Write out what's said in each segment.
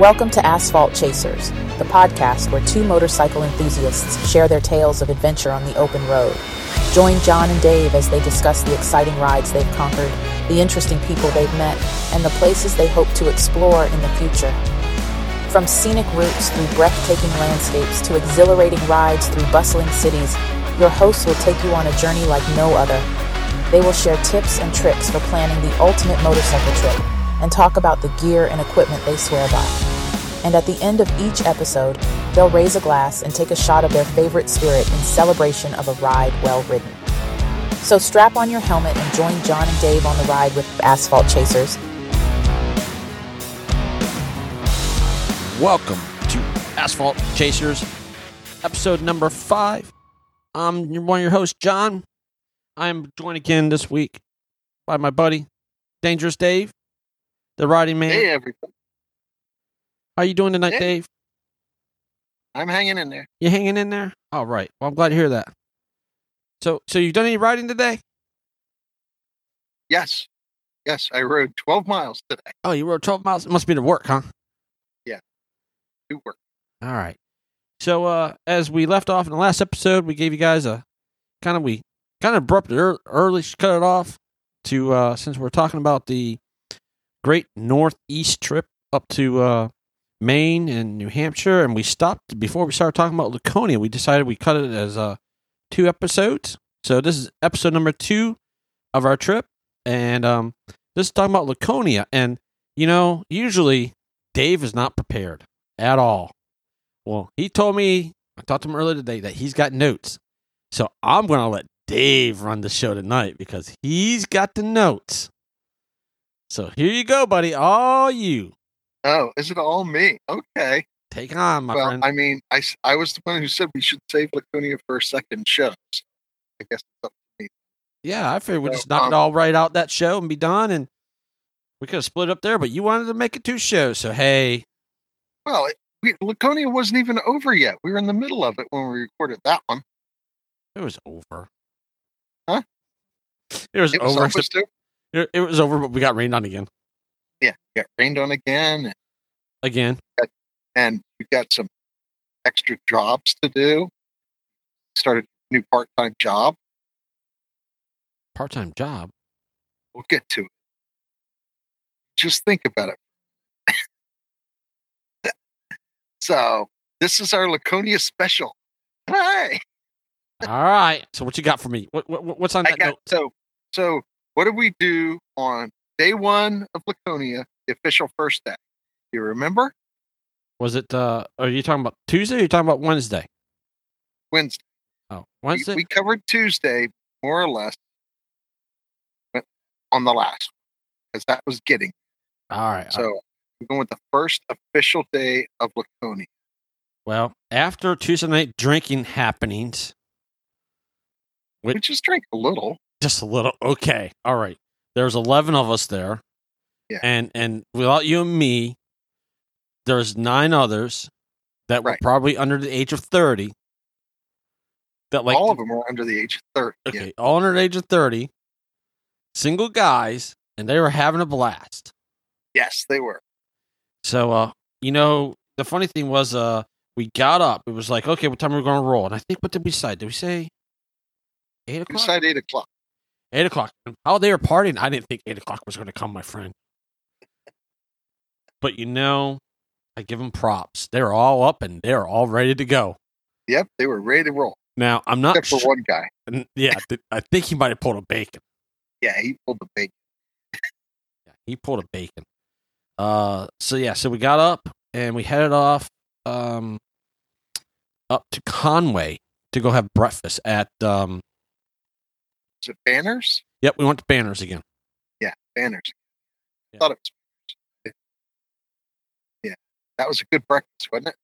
Welcome to Asphalt Chasers, the podcast where two motorcycle enthusiasts share their tales of adventure on the open road. Join Jon and Dave as they discuss the exciting rides they've conquered, the interesting people they've met, and the places they hope to explore in the future. From scenic routes through breathtaking landscapes to exhilarating rides through bustling cities, your hosts will take you on a journey like no other. They will share tips and tricks for planning the ultimate motorcycle trip and talk about the gear and equipment they swear by. And at the end of each episode, they'll raise a glass and take a shot of their favorite spirit in celebration of a ride well ridden. So strap on your helmet and join Jon and Dave on the ride with Asphalt Chasers. Welcome to Asphalt Chasers, episode number five. I'm one of your hosts, Jon. I'm joined again this week by my buddy, Dangerous Dave, the riding man. Hey, everybody. How are you doing tonight. Dave? I'm hanging in there. You hanging in there? All right. Well, I'm glad to hear that. So, so you've done any riding today? Yes. Yes, I rode 12 miles today. Oh, you rode 12 miles. It must be to work, huh? Yeah, to work. All right. So, uh, as we left off in the last episode, we gave you guys a kind of we kind of abruptly ear- early cut it off to uh, since we're talking about the Great Northeast trip up to uh, Maine and New Hampshire, and we stopped before we started talking about Laconia. We decided we cut it as uh, two episodes. So this is episode number two of our trip, and um, this is talking about Laconia. And you know, usually Dave is not prepared at all. Well, he told me, I talked to him earlier today, that he's got notes. So I'm going to let Dave run the show tonight because he's got the notes. So here you go, buddy. All you. Oh, is it all me? Okay. Take on, my well, friend. I mean, I, I was the one who said we should save Laconia for a second show. So I guess it's up to me. yeah, I figured we'd So, just knock um, it all right out that show and be done. And we could have split up there, but you wanted to make it two shows. So, hey, Well, it, we, Laconia wasn't even over yet. We were in the middle of it when we recorded that one. it was over. Huh? It was It was over. over. It, it was over, but we got rained on again. Yeah, got rained on again, Again. and we got some extra jobs to do. Started a new part-time job. Part time job. We'll get to it. Just think about it. so this is our Laconia special. Hi. All right. So what you got for me? What, what what's on I that got note? so so what did we do on day one of Laconia, the official first day? You remember? Was it? uh Are you talking about Tuesday? or Are you talking about Wednesday? Wednesday. Oh, Wednesday. we covered Tuesday more or less on the last because that was getting. All right. So we're going with the first official day of Laconia. well, after Tuesday night drinking happenings, Wait. We just drank a little. just a little. Okay. All right. There's eleven of us there. Yeah. And and without you and me, there's nine others that were probably under the age of thirty. That like All of them were under the age of 30. yeah. okay, all under the age of thirty, single guys, and they were having a blast. Yes, they were. So, uh, you know, the funny thing was, uh, we got up. It was like, okay, what time are we going to roll? And I think, what did we decide? Did we say eight We o'clock? decided eight o'clock. Eight o'clock. How they were partying, I didn't think eight o'clock was going to come, my friend. But you know, I give them props. They're all up and they're all ready to go. Yep, they were ready to roll. Now, I'm not Except for sure. one guy. Yeah, I think he might have pulled a bacon. Yeah, he pulled a bacon. Yeah, he pulled a bacon. Uh, so yeah, so we got up and we headed off, um, up to Conway to go have breakfast at. Um, Was it Banners? yep, we went to Banners again. Yeah, Banners. Yeah. thought it was. Yeah, that was a good breakfast, wasn't it?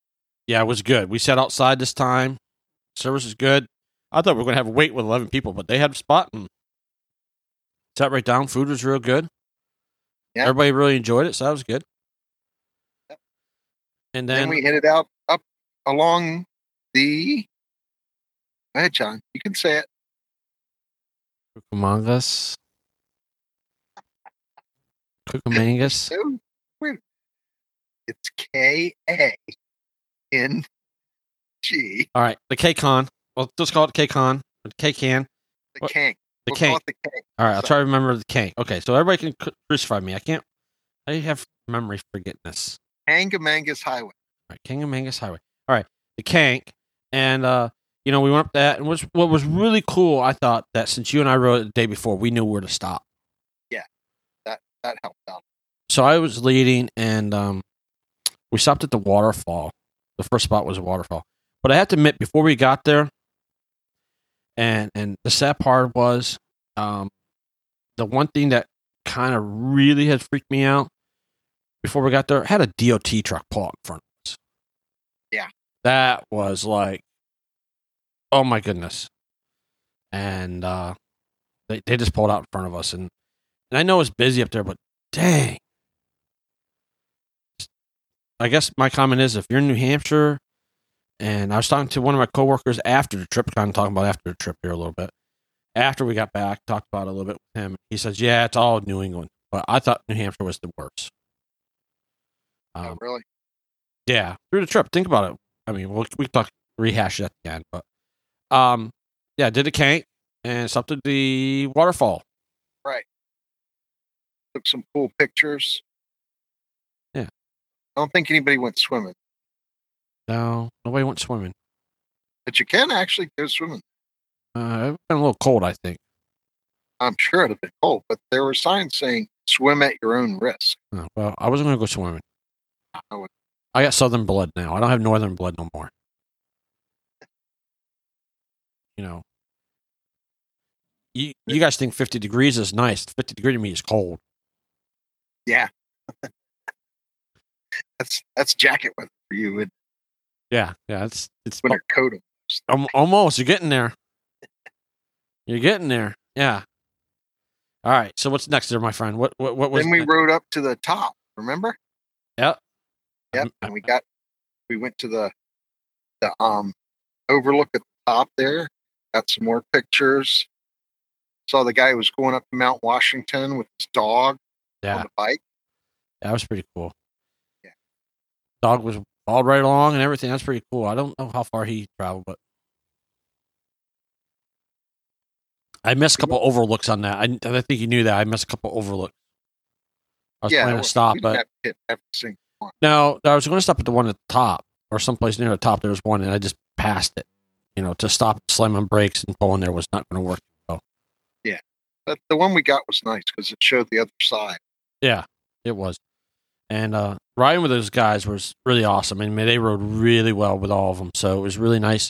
Yeah, it was good. We sat outside this time. Service is good. I thought we were gonna have a wait with eleven people, but they had a spot and sat right down. Food was real good. Yeah. Everybody really enjoyed it, so that was good. Yep. And Then, then, we headed out up along the. Go ahead, John. You can say it. Cucamongas. Cucamongas. Oh, wait. It's K A N G. All right, the K Con. Well, let's call it K Con. The K Can. The What? Kank. The We'll call Kank. it the Kank. All right, I'll try to remember the Kank. Okay, so everybody can crucify me. I can't. I have memory forgetness. Angamangas Highway. All right, Mangus Highway. All right, the Kank, and uh, you know we went up that, and was what was really cool. I thought that since you and I rode it the day before, we knew where to stop. Yeah, that that helped out. So I was leading, and um, we stopped at the waterfall. The first spot was a waterfall, but I have to admit, before we got there, and and the sad part was, um, the one thing that kind of really had freaked me out before we got there had a DOT truck pull in front of us. Yeah. that was like, oh my goodness, and uh, they they just pulled out in front of us, and and I know it's busy up there, but dang. I guess my comment is if you're in New Hampshire, and I was talking to one of my coworkers after the trip, kind of talking about after the trip here a little bit. After we got back, talked about a little bit with him. He says, "Yeah, it's all New England, but I thought New Hampshire was the worst." oh, Um, really? yeah, through the trip. Think about it. I mean, we'll, we can talk rehash it at the end, but um, yeah, did a cank and stopped at the waterfall. Right. Took some cool pictures. Yeah. I don't think anybody went swimming, No, nobody went swimming. but you can actually go swimming. Uh, it's been a little cold, I think. I'm sure it'd have been cold, but there were signs saying swim at your own risk. Uh, well, I wasn't going to go swimming. I I got southern blood now. I don't have northern blood no more. You know, you you guys think 50 degrees is nice. 50 degree to me is cold. Yeah. that's that's jacket weather for you Yeah, yeah. It's it's winter coat. almost. You're getting there. You're getting there. Yeah. All right. So what's next there, my friend? What what what was? Then we next? rode up to the top. Remember? Yep. Yep. Um, And we got we went to the the um overlook at the top there. Got some more pictures. Saw the guy who was going up to Mount Washington with his dog on Yeah, the bike. that was pretty cool. Yeah. Dog was all right along and everything. That's pretty cool. I don't know how far he traveled, but I missed a couple overlooks on that. I, I think you knew that. I missed a couple overlooks. I was yeah, planning to stop, but have to hit every single one. No, I was going to stop at the one at the top or someplace near the top. There was one, and I just passed it. You know, to stop, slam on brakes, and pull in there was not going to work. Well. Yeah, but the one we got was nice because it showed the other side. Yeah, it was. And uh, riding with those guys was really awesome. I mean, they rode really well with all of them, so it was really nice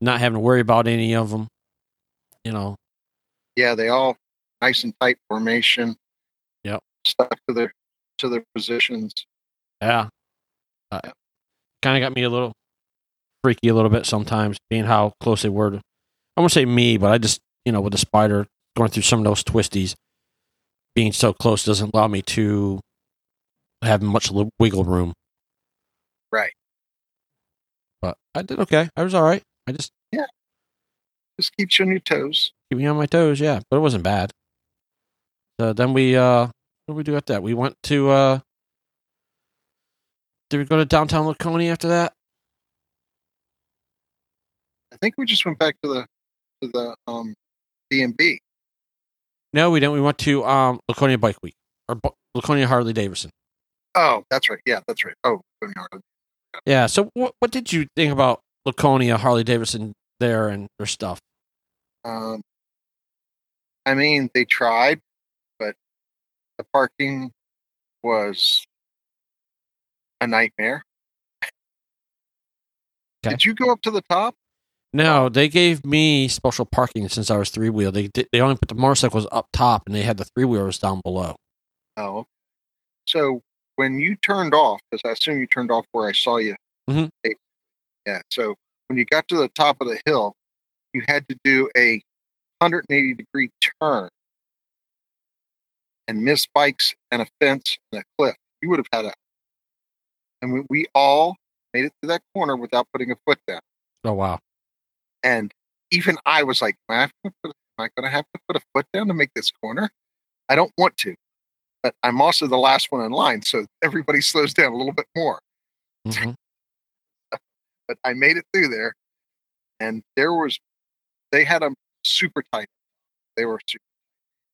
not having to worry about any of them. You know, Yeah, they all nice and tight formation. Yep. Stuck to their to their positions. yeah, uh, Yeah. kind of got me a little freaky a little bit sometimes, being how close they were. To, I won't say me, but I just you know with the Spyder going through some of those twisties, being so close doesn't allow me to have much wiggle room. Right. But I did okay. I was all right. I just yeah, Just keeps you on your toes. keep me on my toes, yeah, but it wasn't bad. So then we uh what did we do after that? We went to uh did we go to downtown Laconia after that? I think we just went back to the to the um B and B. No, we didn't. We went to um Laconia Bike Week or Bu- Laconia Harley Davidson. Oh, that's right. Yeah, that's right. Oh, Tony Harlan. Yeah. So what what did you think about Laconia Harley Davidson there and their stuff? Um, I mean, they tried, but the parking was a nightmare. Okay. Did you go up to the top? No, they gave me special parking since I was three wheel. They they only put the motorcycles up top and they had the three wheelers down below. Oh, so when you turned off, because I assume you turned off where I saw you. Mhm. Yeah. So when you got to the top of the hill, you had to do a 180 degree turn and miss bikes and a fence and a cliff. You would have had a. And we, we all made it to that corner without putting a foot down. Oh wow. And even I was like, am I, have to put, am I going to have to put a foot down to make this corner? I don't want to. but I'm also the last one in line, so everybody slows down a little bit more. Mhm. But I made it through there, and there was they had them super tight. They were super,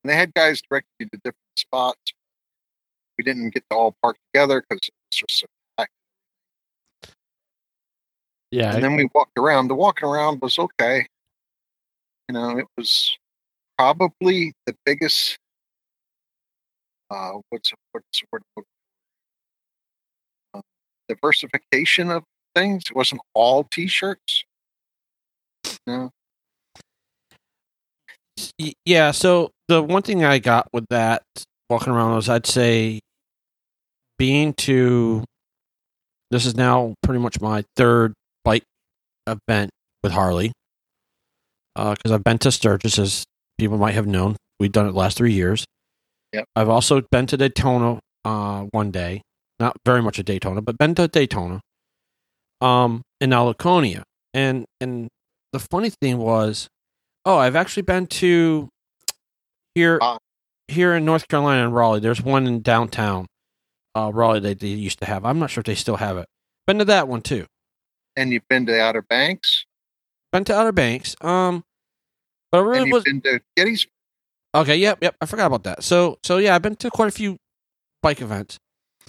and they had guys directed you to different spots. We didn't get to all park together because it was just so. Yeah. And then we walked around. The walking around was okay. You know, it was probably the biggest. Uh, what's what's the word? I'm looking for? Uh, diversification of things. It wasn't all T-shirts. No, Yeah, so the one thing I got with that walking around was I'd say being to this is now pretty much my third bike event with Harley. Because I've been to Sturgis, as people might have known. We've done it the last three years. Yep. I've also been to Daytona uh, one day. Not very much a Daytona, but been to Daytona. Um, and now Laconia. And and the funny thing was, oh, I've actually been to here Ah. here in North Carolina in Raleigh. There's one in downtown uh, Raleigh that they used to have. I'm not sure if they still have it. Been to that one too. And you've been to the Outer Banks, Been to Outer Banks. Um, but and really you've was been to Gettysburg. okay. Yep, yep. I forgot about that. So so yeah, I've been to quite a few bike events.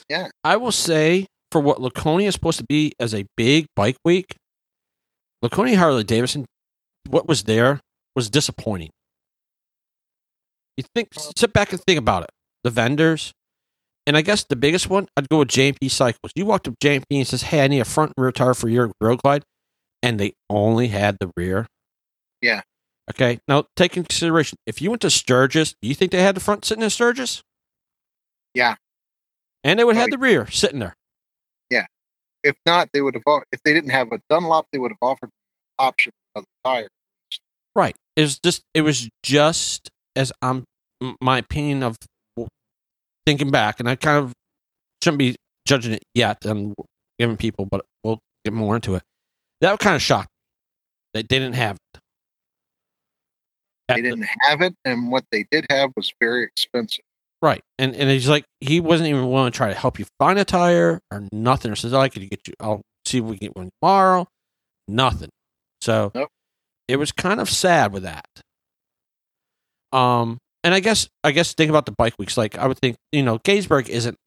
Yeah. I will say for what Laconia is supposed to be as a big bike week, Laconia Harley Davidson, what was there was disappointing. You think sit back and think about it. The vendors, and I guess the biggest one, I'd go with J&P Cycles. You walked up to J&P and says, "Hey, I need a front and rear tire for your road glide," and they only had the rear. Yeah. Okay. Now take in consideration if you went to Sturgis, do you think they had the front sitting in Sturgis? Yeah. And they would have the rear sitting there. Yeah. If not, they would have. If they didn't have a Dunlop, they would have offered option of the tire. Right. It was just it was just as I'm my opinion of thinking back, and I kind of shouldn't be judging it yet and giving people, but we'll get more into it. That kind of shocked. me. They didn't have it. At They didn't have it, and what they did have was very expensive. right, and and he's like he wasn't even willing to try to help you find a tire or nothing. Or says I could get you. I'll see if we can get one tomorrow. Nothing. So Nope. it was kind of sad with that. Um, and I guess I guess think about the bike weeks. Like I would think, you know, Gettysburg isn't.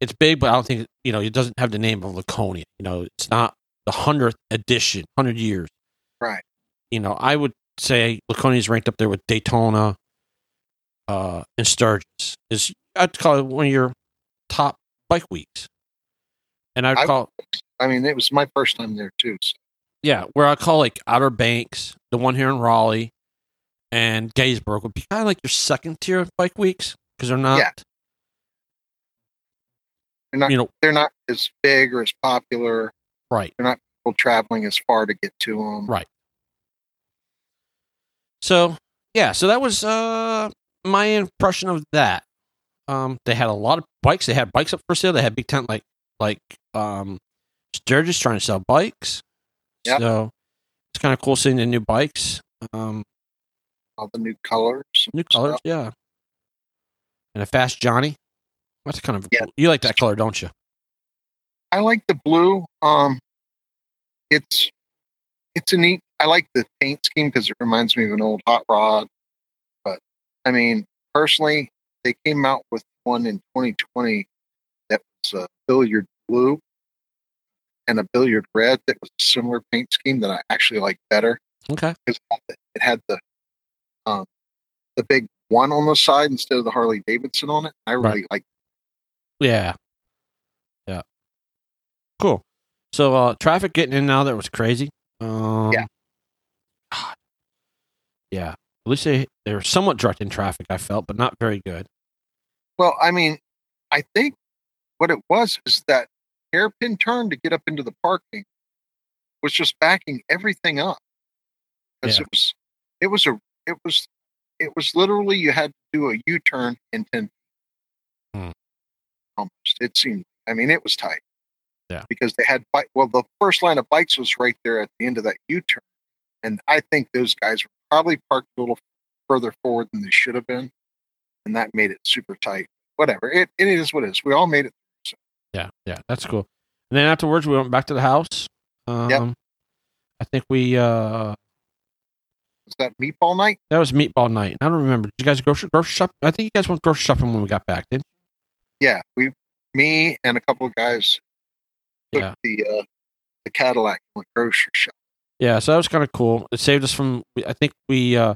It's big, but I don't think you know it doesn't have the name of Laconia. You know, it's not the hundredth edition, hundred years. Right. You know, I would say Laconia is ranked up there with Daytona, uh, and Sturgis. Is I'd call it one of your top bike weeks. And I'd I- call I mean, it was my first time there too. So yeah, where I call like Outer Banks, the one here in Raleigh, and Gettysburg would be kind of like your second tier bike weeks because they're not. Yeah. they're not. You know, they're not as big or as popular. right. They're not people traveling as far to get to them. Right. So yeah, so that was uh my impression of that. Um, they had a lot of bikes. They had bikes up for sale. They had big tent like like um Sturgis trying to sell bikes. Yep. So it's kind of cool seeing the new bikes. Um, All the new colors. new colors, stuff. yeah. And a fast Johnny. That's kind of Yeah. You like that color, don't you? I like the blue. Um, it's it's a neat. I like the paint scheme because it reminds me of an old hot rod. But I mean, personally, they came out with one in 2020 that was a billiard blue and a billiard red that was a similar paint scheme that I actually like better Okay. because it had the um the big one on the side instead of the Harley Davidson on it. I really like. Yeah. Yeah. Cool. So uh traffic getting in now that was crazy. Um Yeah. God. Yeah. At least they, they were somewhat directing traffic, I felt, but not very good. Well, I mean, I think what it was is that hairpin turn to get up into the parking was just backing everything up. Because Yeah. it was it was a it was it was literally you had to do a U turn in ten Hmm. almost. It seemed I mean it was tight. Yeah. Because they had bike well the first line of bikes was right there at the end of that U turn. And I think those guys were probably parked a little further forward than they should have been. and that made it super tight. Whatever. It it is what it is. We all made it. Yeah, yeah, that's cool. And then afterwards, we went back to the house. Um, I think we uh Was that meatball night? that was meatball night. I don't remember. Did you guys grocery grocery shop? I think you guys went grocery shopping when we got back, didn't? Yeah, we, me and a couple of guys took Yeah, the uh, the Cadillac and went grocery shop. yeah. So that was kind of cool. It saved us from. I think we, uh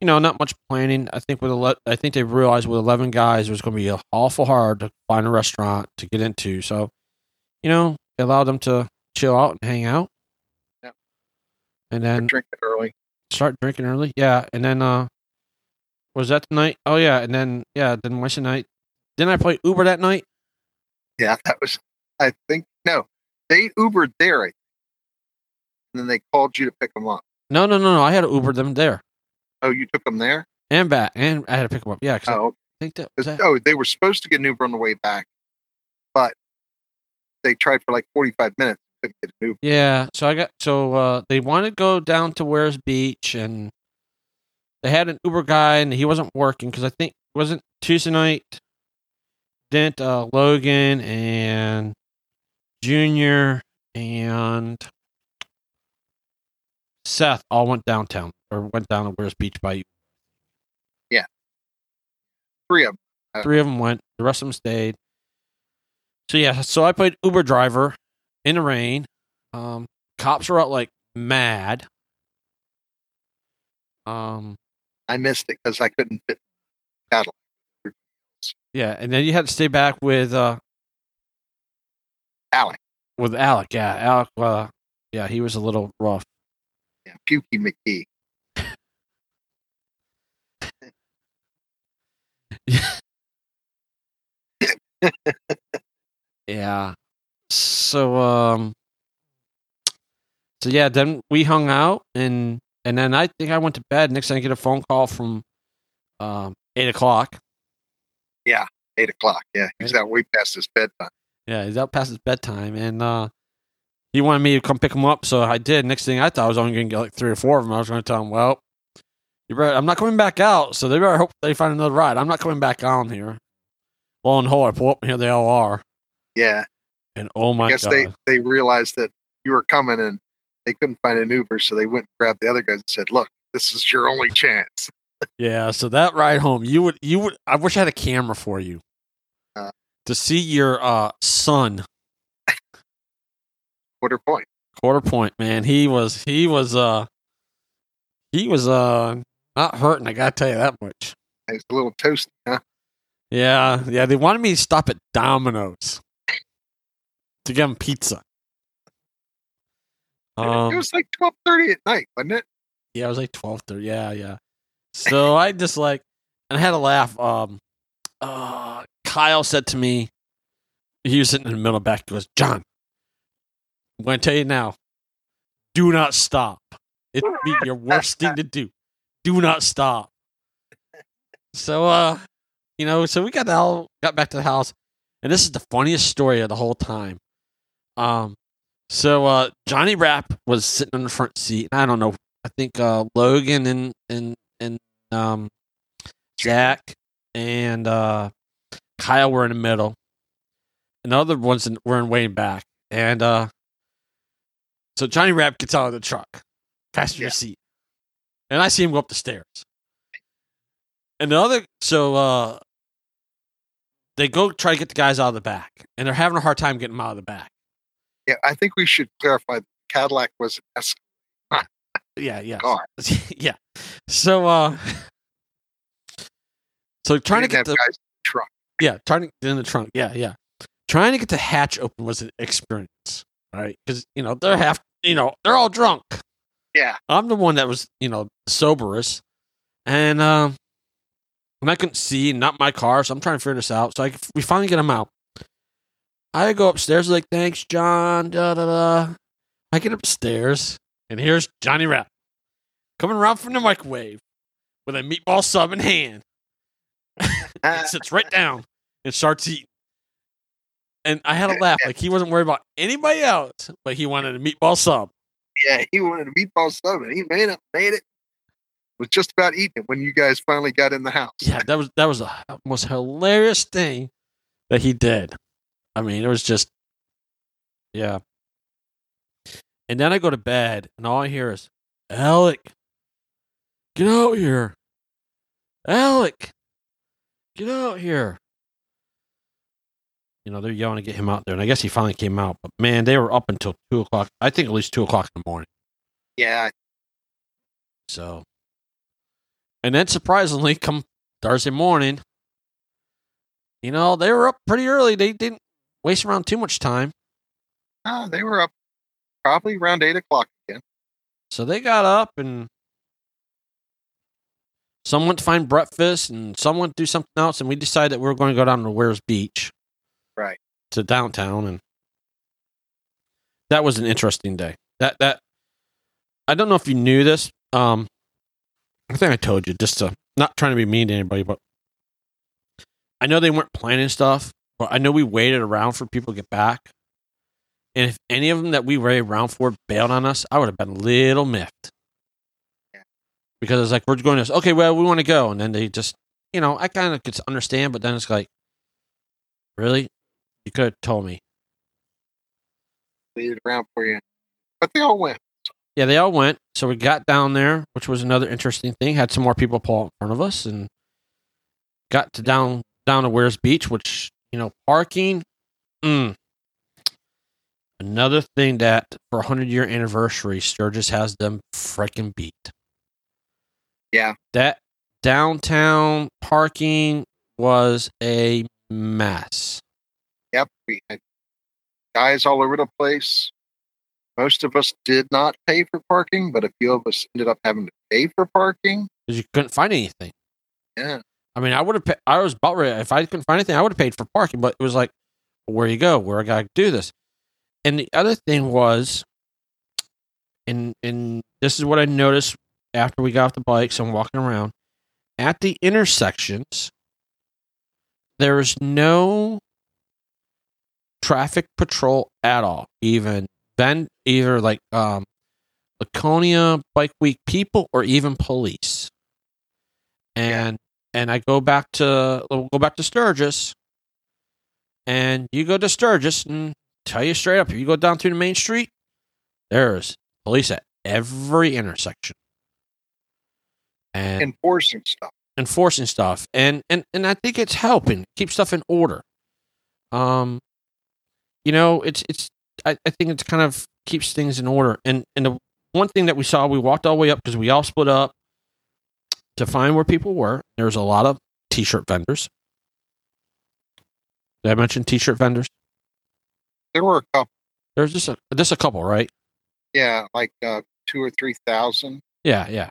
you know, not much planning. I think with ele- I think they realized with eleven guys, it was going to be awful hard to find a restaurant to get into. So, you know, it allowed them to chill out and hang out. Yeah. And then drinking early. Start drinking early. Yeah, and then uh was that the night? Oh yeah, and then yeah, then Wednesday night. Didn't I play Uber that night? Yeah, that was. I think no, they Ubered there, and then they called you to pick them up. No, no, no, no. I had to Uber them there Oh, you took them there? and back, and I had to pick them up. Yeah, because Oh, I think that, was 'cause- that. oh, they were supposed to get an Uber on the way back, but they tried for like forty-five minutes. Couldn't get an Uber. Yeah, so I got so uh they wanted to go down to Weirs Beach, and they had an Uber guy, and he wasn't working because I think it wasn't Tuesday night. Didn't uh, Logan and Junior and Seth all went downtown or went down to Weirs Beach by you. Yeah, Three of them. Three of them went. The rest of them stayed. So yeah, so I played Uber driver in the rain. Um, cops were out like mad. Um, I missed it because I couldn't fit Cadillac. yeah, and then you had to stay back with uh Alec, with Alec. Yeah, Alec. Uh, yeah, he was a little rough. yeah, Pukey McGee. Yeah. So um so yeah, then we hung out and and then I think I went to bed. Next thing I get a phone call from um eight o'clock. Yeah, Eight o'clock. Yeah, he's out way past his bedtime. Yeah, he's out past his bedtime and uh he wanted me to come pick him up, so I did. Next thing I thought I was only gonna get like three or four of them. I was gonna tell him, Well, you better I'm not coming back out, so they better hope they find another ride. I'm not coming back on here. Lo and behold, I pull up and here they all are. Yeah, And oh my God. I guess god. they they realized that you were coming and they couldn't find an Uber, so they went and grabbed the other guys and said, "Look, this is your only chance." Yeah, so that ride home, you would you would I wish I had a camera for you. Uh. to see your uh son, Quarter point. quarter point, man. He was he was uh he was uh not hurting, I gotta tell you that much. He's a little toasty, huh? Yeah, yeah, they wanted me to stop at Domino's to get him pizza. Um, it was like twelve thirty at night, wasn't it? Yeah, it was like twelve thirty. Yeah, yeah. So I just like, and I had to laugh. Um, uh, Kyle said to me, he was sitting in the middle back. He goes, "Jon, I'm going to tell you now, do not stop. It'd be your worst thing to do. Do not stop." So, uh, you know, so we got the hell, got back to the house, and this is the funniest story of the whole time. Um, so uh, Johnny Rapp was sitting in the front seat. I don't know. I think uh, Logan and and and um, Jack and uh, Kyle were in the middle, and the other ones in, were in way back. And uh, so Johnny Rapp gets out of the truck, passenger Yeah. seat, and I see him go up the stairs. And the other, so uh, they go try to get the guys out of the back, and they're having a hard time getting them out of the back. Yeah, I think we should clarify. Cadillac was an Escalade Yeah, yeah. car. yeah. So uh so trying to get the have guys in the truck. yeah, trying to get in the trunk. Yeah, yeah. Trying to get the hatch open was an experience, right? Cuz you know, they're half, you know, they're all drunk. Yeah, I'm the one that was, you know, soberest. And um and I couldn't see, not my car, so I'm trying to figure this out. So I, we finally get them out. I go upstairs, like, thanks, Jon. Da da da. I get upstairs, and here's Johnny Rapp coming around from the microwave with a meatball sub in hand. and sits right down and starts eating. And I had a laugh, like he wasn't worried about anybody else, but he wanted a meatball sub. yeah. He wanted a meatball sub, and he made it. Made it. was just about eating it when you guys finally got in the house. Yeah, that was that was the most hilarious thing that he did. I mean, it was just yeah. And then I go to bed and all I hear is Alec, get out here. Alec, get out here. You know, they're yelling to get him out there. And I guess he finally came out. But man, they were up until two o'clock. I think at least two o'clock in the morning. Yeah, So, and then surprisingly, come Thursday morning, you know, they were up pretty early. They didn't waste around too much time. ah, they were up probably around eight o'clock again. So they got up and some went to find breakfast and some went to do something else. And we decided that we were going to go down to Weirs Beach Right. to downtown. And that was an interesting day. That, that, I don't know if you knew this. Um, I think I told you just to not trying to be mean to anybody, but I know they weren't planning stuff, but I know we waited around for people to get back. And if any of them that we waited around for bailed on us, I would have been a little miffed. Yeah. Because it's like, we're going to, okay, well, we want to go. And then they just, you know, I kind of could understand, but then it's like, really? You could have told me. Waited around for you, but they all went. Yeah, they all went. So we got down there, which was another interesting thing. Had some more people pull in front of us and got to down down to Weirs Beach, which, you know, parking. Mm, another thing that for a hundred year anniversary, Sturgis has them freaking beat. Yeah. That downtown parking was a mess. Yep, we had guys all over the place. Most of us did not pay for parking, but a few of us ended up having to pay for parking. Because you couldn't find anything. Yeah, I mean, I would have. Pa- I was about ready. If I couldn't find anything, I would have paid for parking. But it was like, where you go? Where I got to do this? And the other thing was, and and this is what I noticed after we got off the bikes and walking around at the intersections. There is no traffic patrol at all. Even then, either like um, Laconia Bike Week people or even police. And and I go back to we'll go back to Sturgis, and you go to Sturgis and tell you straight up, if you go down through the main street, there's police at every intersection, and enforcing stuff. enforcing stuff, and and and I think it's helping keep stuff in order. Um, you know, it's it's I, I think it's kind of keeps things in order, and and the one thing that we saw, we walked all the way up because we all split up to find where people were. There was a lot of t-shirt vendors. Did I mention t-shirt vendors? There were a couple, There's just a just a couple, right? yeah, like uh, two or three thousand. Yeah, yeah.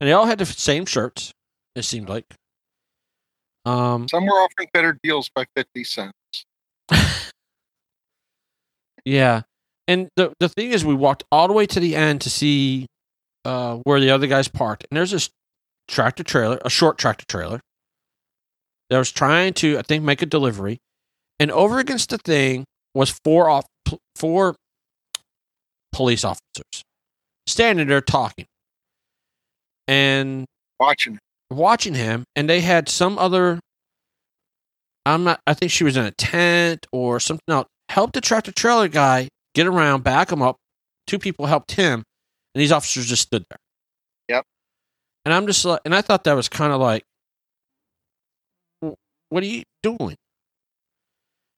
And they all had the same shirts. It seemed like. Um, Some were offering better deals by fifty cents. yeah, and the the thing is, we walked all the way to the end to see uh, where the other guys parked, and there's this tractor trailer, a short tractor trailer, that was trying to, I think, make a delivery, and over against the thing was four off four police officers standing there talking, and Watching, watching him, and they had some other. I'm not. I think she was in a tent or something else. Helped the tractor trailer guy get around, back him up. Two people helped him, and these officers just stood there. And I'm just like, and I thought that was kind of like, what are you doing?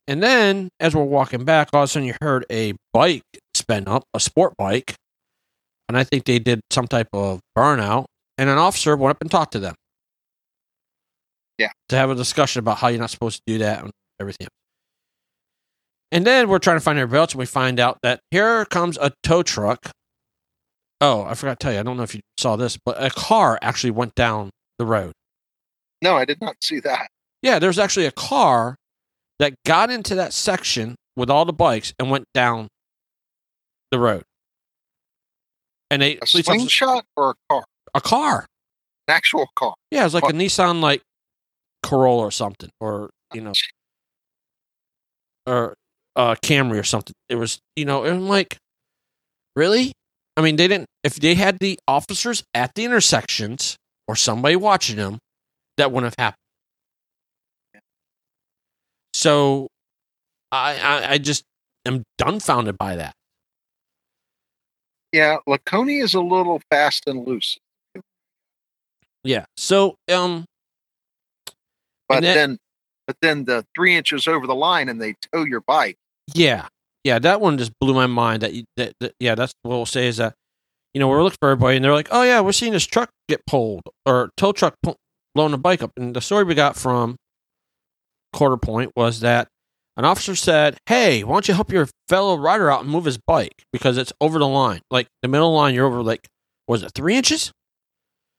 And then as we're walking back, all of a sudden you heard a bike spin up, a sport bike, and I think they did some type of burnout and an officer went up and talked to them. Yeah. To have a discussion about how you're not supposed to do that and everything. And then we're trying to find our belts and we find out that here comes a tow truck. Oh, I forgot to tell you, I don't know if you saw this, but a car actually went down the road. no, I did not see that. Yeah, there's actually a car that got into that section with all the bikes and went down the road. And they A slingshot or a car? a car. An actual car. Yeah, it was like What? a Nissan like Corolla or something, or you know, or uh Camry or something. It was, you know, and I'm like, really? I mean, they didn't. If they had the officers at the intersections or somebody watching them, that wouldn't have happened. So, I, I, I just am dumbfounded by that. Yeah, Laconia is a little fast and loose, Yeah. So, um, but then- then, but then the three inches over the line and they tow your bike. Yeah, yeah, that one just blew my mind. That, that, that yeah, that's what we'll say is that you know we're looking for everybody, and they're like, oh yeah, we're seeing this truck get pulled or tow truck pull, blowing a bike up. And the story we got from Quarter Point was that an officer said, "Hey, why don't you help your fellow rider out and move his bike because it's over the line, like the middle line. You're over like was it three inches?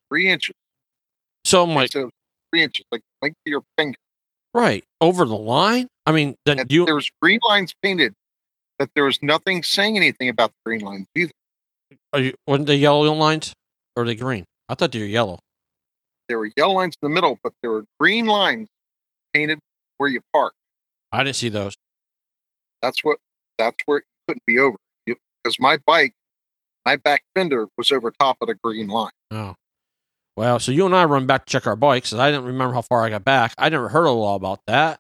Three inches. So I'm like, so three inches, like like your finger. right over the line. I mean, then And you there was green lines painted, but there was nothing saying anything about the green lines either. are you wasn't they yellow lines or are they green? I thought they were yellow. There were yellow lines in the middle, but there were green lines painted where you park. I didn't see those. That's what. That's where it couldn't be over. Because my bike, my back fender was over top of the green line. Oh. Well, so you and I run back to check our bikes, and I didn't remember how far I got back. I never heard a law about that.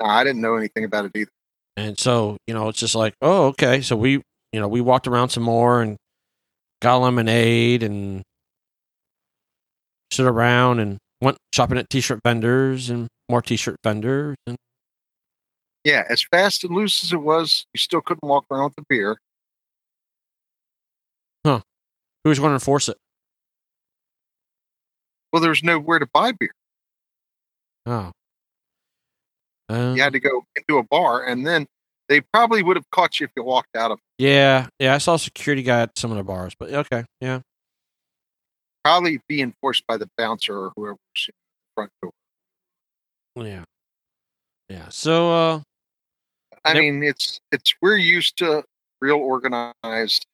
I didn't know anything about it either. And so, you know, it's just like, oh, okay. So we, you know, we walked around some more and got lemonade and stood around and went shopping at t-shirt vendors and more t-shirt vendors. And Yeah, as fast and loose as it was, you still couldn't walk around with the beer. Huh who's going to enforce it? Well, there was nowhere to buy beer. Oh. Uh, You had to go into a bar, and then they probably would have caught you if you walked out of. yeah, yeah. I saw a security guy at some of the bars, but okay, yeah. Probably be enforced by the bouncer or whoever's in the front door. Yeah. Yeah. So, uh, I mean, it's it's we're used to real organized,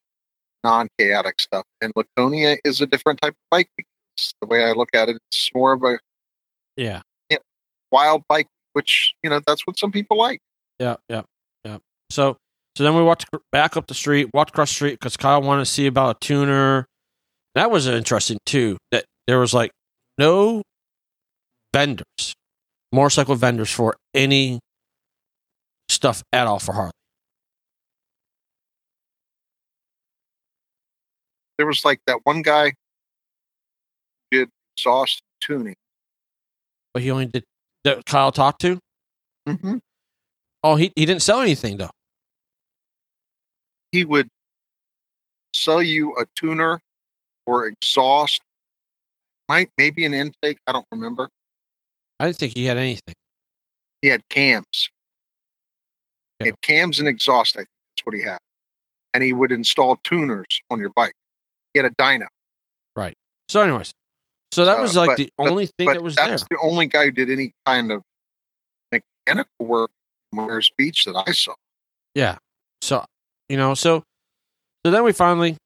non-chaotic stuff, and Laconia is a different type of bike. The way I look at it, it's more of a yeah. wild bike, which you know that's what some people like. Yeah, yeah, yeah. So, so then we walked back up the street, walked across the street because Kyle wanted to see about a tuner. That was interesting too. That there was like no vendors, motorcycle vendors for any stuff at all for Harley. There was like that one guy did exhaust tuning. But he only did that Kyle talked to. Mm-hmm. Oh, he he didn't sell anything though. He would sell you a tuner or exhaust, might maybe an intake. I don't remember. I didn't think he had anything. He had cams. He had cams and exhaust. I think that's what he had, and he would install tuners on your bike. He had a dyno. Right. So, anyways, so that Uh, was like but- the but- only thing but that was there. the only guy who did any kind of mechanical work in Weirs Beach that I saw. Yeah. So, you know, so so then we finally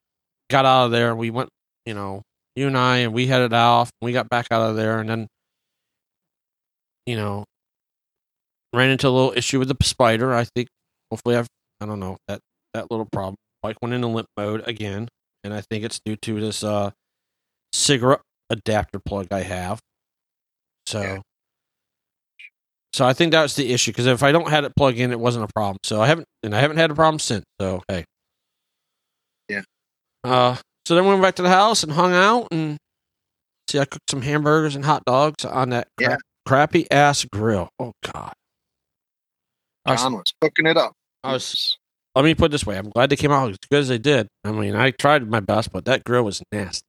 got out of there. We went, you know, you and I, and we headed off. We got back out of there, and then, you know, ran into a little issue with the Spyder. I think hopefully I've I don't know that that little problem. Bike went into limp mode again, and I think it's due to this uh cigarette adapter plug I have. So. Yeah. So I think that was the issue because if I don't had it plug in, it wasn't a problem. So I haven't, and I haven't had a problem since. So hey, Yeah. Uh, so then we went back to the house and hung out and see. I cooked some hamburgers and hot dogs on that crap, Yeah. crappy ass grill. Oh God. I was- was cooking it up. I was- let me put it this way: I'm glad they came out as good as they did. I mean, I tried my best, but that grill was nasty.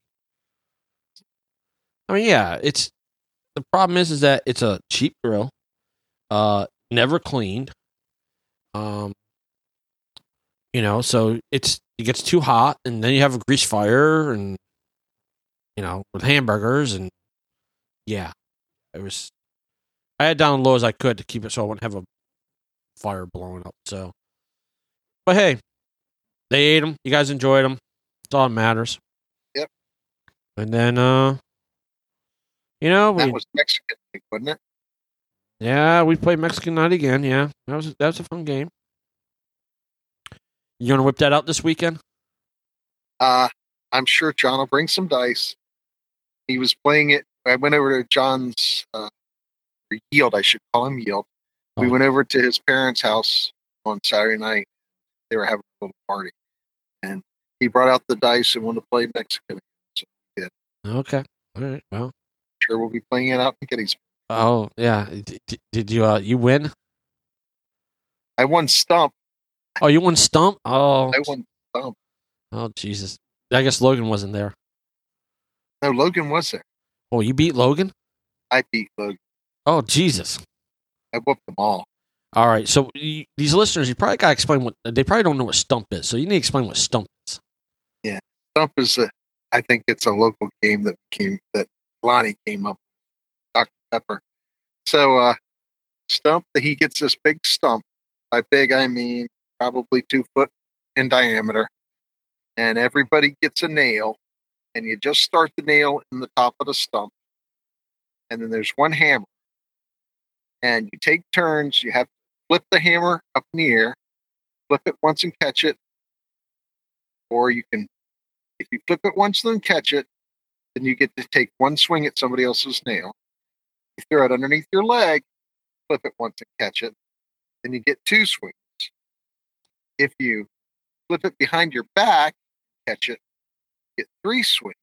I mean, yeah, it's the problem is is that it's a cheap grill, uh, never cleaned. Um, you know, so it's it gets too hot, and then you have a grease fire, and you know, with hamburgers, and yeah, it was. I had down as low as I could to keep it so I wouldn't have a fire blowing up. So, but hey, they ate them. You guys enjoyed them. That's all that matters. Yep. And then, uh, you know, we That was Mexican, wasn't it? yeah, we played Mexican night again. Yeah, that was that was a fun game. You gonna whip that out this weekend? Uh, I'm sure John will bring some dice. He was playing it. I went over to John's uh, Yield. I should call him Yield. We Oh. went over to his parents' house on Saturday night. They were having a little party, and he brought out the dice and wanted to play Mexican. Okay. All right. Well. We'll be playing it out in Gettysburg. Oh yeah. D- d- did you uh you win? I won Stump. Oh, you won stump. Oh. I won Stump. Oh Jesus. I guess Logan wasn't there. No, Logan was there. Oh, you beat Logan. I beat Logan. Oh Jesus. I whooped them all. All right. So you, these listeners, you probably got to explain what they probably don't know what stump is. So you need to explain what stump is. Yeah, stump is a, I think it's a local game that came that Lonnie came up Dr. Pepper. So uh Stump that he gets this big stump. By big I mean probably two foot in diameter. And everybody gets a nail and you just start the nail in the top of the stump. And then there's one hammer. And you take turns, you have to flip the hammer up in the air, flip it once and catch it. Or you can if you flip it once and then catch it, then you get to take one swing at somebody else's nail. You throw it underneath your leg, flip it once and catch it, then you get two swings. If you flip it behind your back, catch it, get three swings.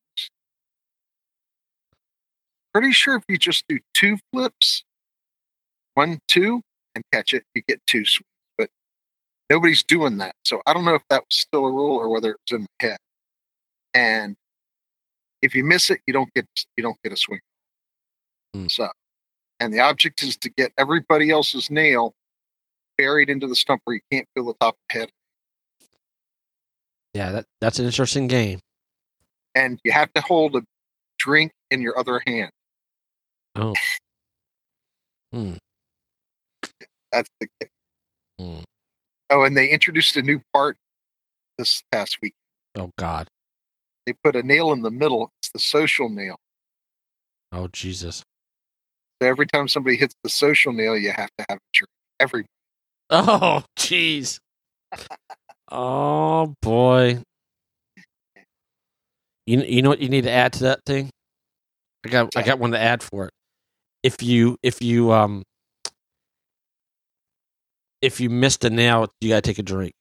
Pretty sure if you just do two flips, one, two, and catch it, you get two swings. But nobody's doing that. So I don't know if that was still a rule or whether it was in my head and if you miss it, you don't get you don't get a swing. Hmm. So, and the object is to get everybody else's nail buried into the stump where you can't feel the top of the head, Yeah, that that's an interesting game. and you have to hold a drink in your other hand. Oh. Hmm. That's the game. Hmm. Oh, and they introduced a new part this past week. Oh God. They put a nail in the middle. It's the social nail. Oh Jesus. So every time somebody hits the social nail, you have to have a drink. Every Oh jeez. oh boy. You you know what you need to add to that thing? I got I got one to add for it. If you if you um if you missed a nail, you gotta take a drink.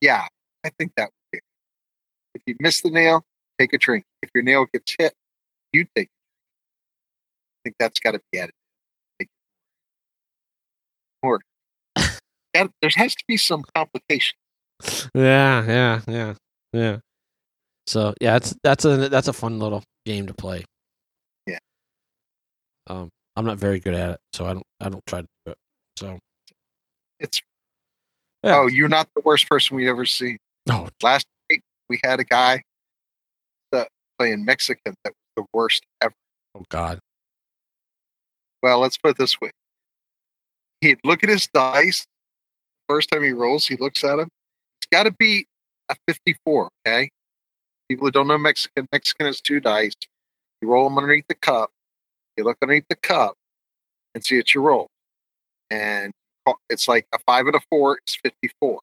Yeah, I think that would be. it. If you miss the nail, take a drink. If your nail gets hit, you take. it. I think that's got to be added. More. That- there has to be some complication. Yeah, yeah, yeah, yeah. So yeah, that's that's a that's a fun little game to play. Yeah. Um, I'm not very good at it, so I don't I don't try to do it. So It's Yeah. oh, you're not the worst person we've ever seen. no, Last week we had a guy that playing Mexican that was the worst ever. oh God, Well, let's put it this way. He'd look at his dice. First time he rolls, he looks at him. It's got to be a 54, okay? People who don't know Mexican, Mexican has two dice. You roll them underneath the cup. You look underneath the cup and see what you roll. And it's like a five and a four is 54.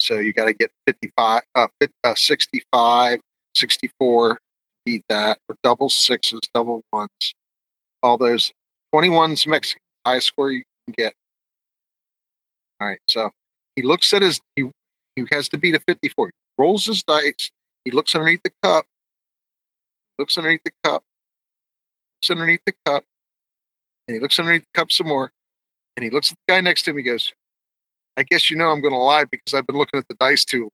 So you got to get 55, uh, fif- uh, 65, 64, beat that, or double sixes, double ones all those 21's Mexican, highest score you can get. All right, so he looks at his he he has to beat a 54. He rolls his dice. He looks underneath the cup. Looks underneath the cup. Looks underneath the cup. And he looks underneath the cup some more. And he looks at the guy next to him. He goes, "I guess you know I'm going to lie because I've been looking at the dice too."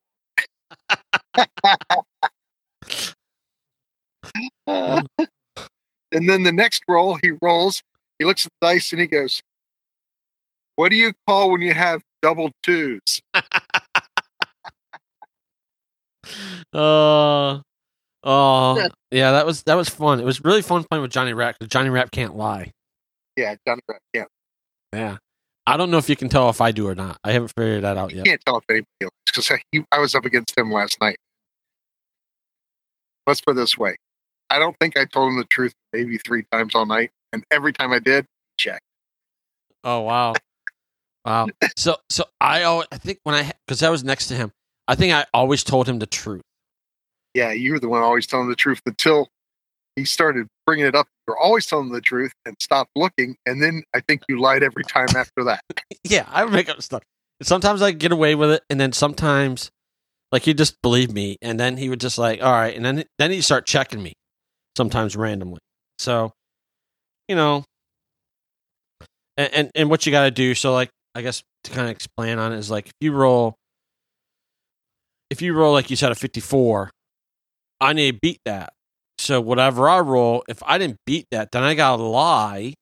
long." And then the next roll, he rolls. He looks at the dice and he goes, "What do you call when you have double twos?" uh, oh yeah, that was that was fun. It was really fun playing with Johnny Rap because Johnny Rap can't lie. Yeah, Johnny Rap can't. Yeah, I don't know if you can tell if I do or not. I haven't figured that out yet. you yet. can't tell if anybody else because I, I was up against him last night. Let's put it this way: I don't think I told him the truth maybe three times all night, and every time I did, check. Oh wow, wow. So so I always, I think when I because I was next to him, I think I always told him the truth. Yeah, you were the one always telling the truth until he started bringing it up. You're always telling the truth and stopped looking. And then I think you lied every time after that. yeah, I make up stuff. Sometimes I get away with it, and then sometimes, like he just believe me, and then he would just like, all right, and then then he'd start checking me, sometimes randomly. So, you know, and and, and what you got to do. So, like, I guess to kind of explain on it is like if you roll, if you roll like you said a fifty four, I need to beat that. So whatever I roll, if I didn't beat that, then I got to lie,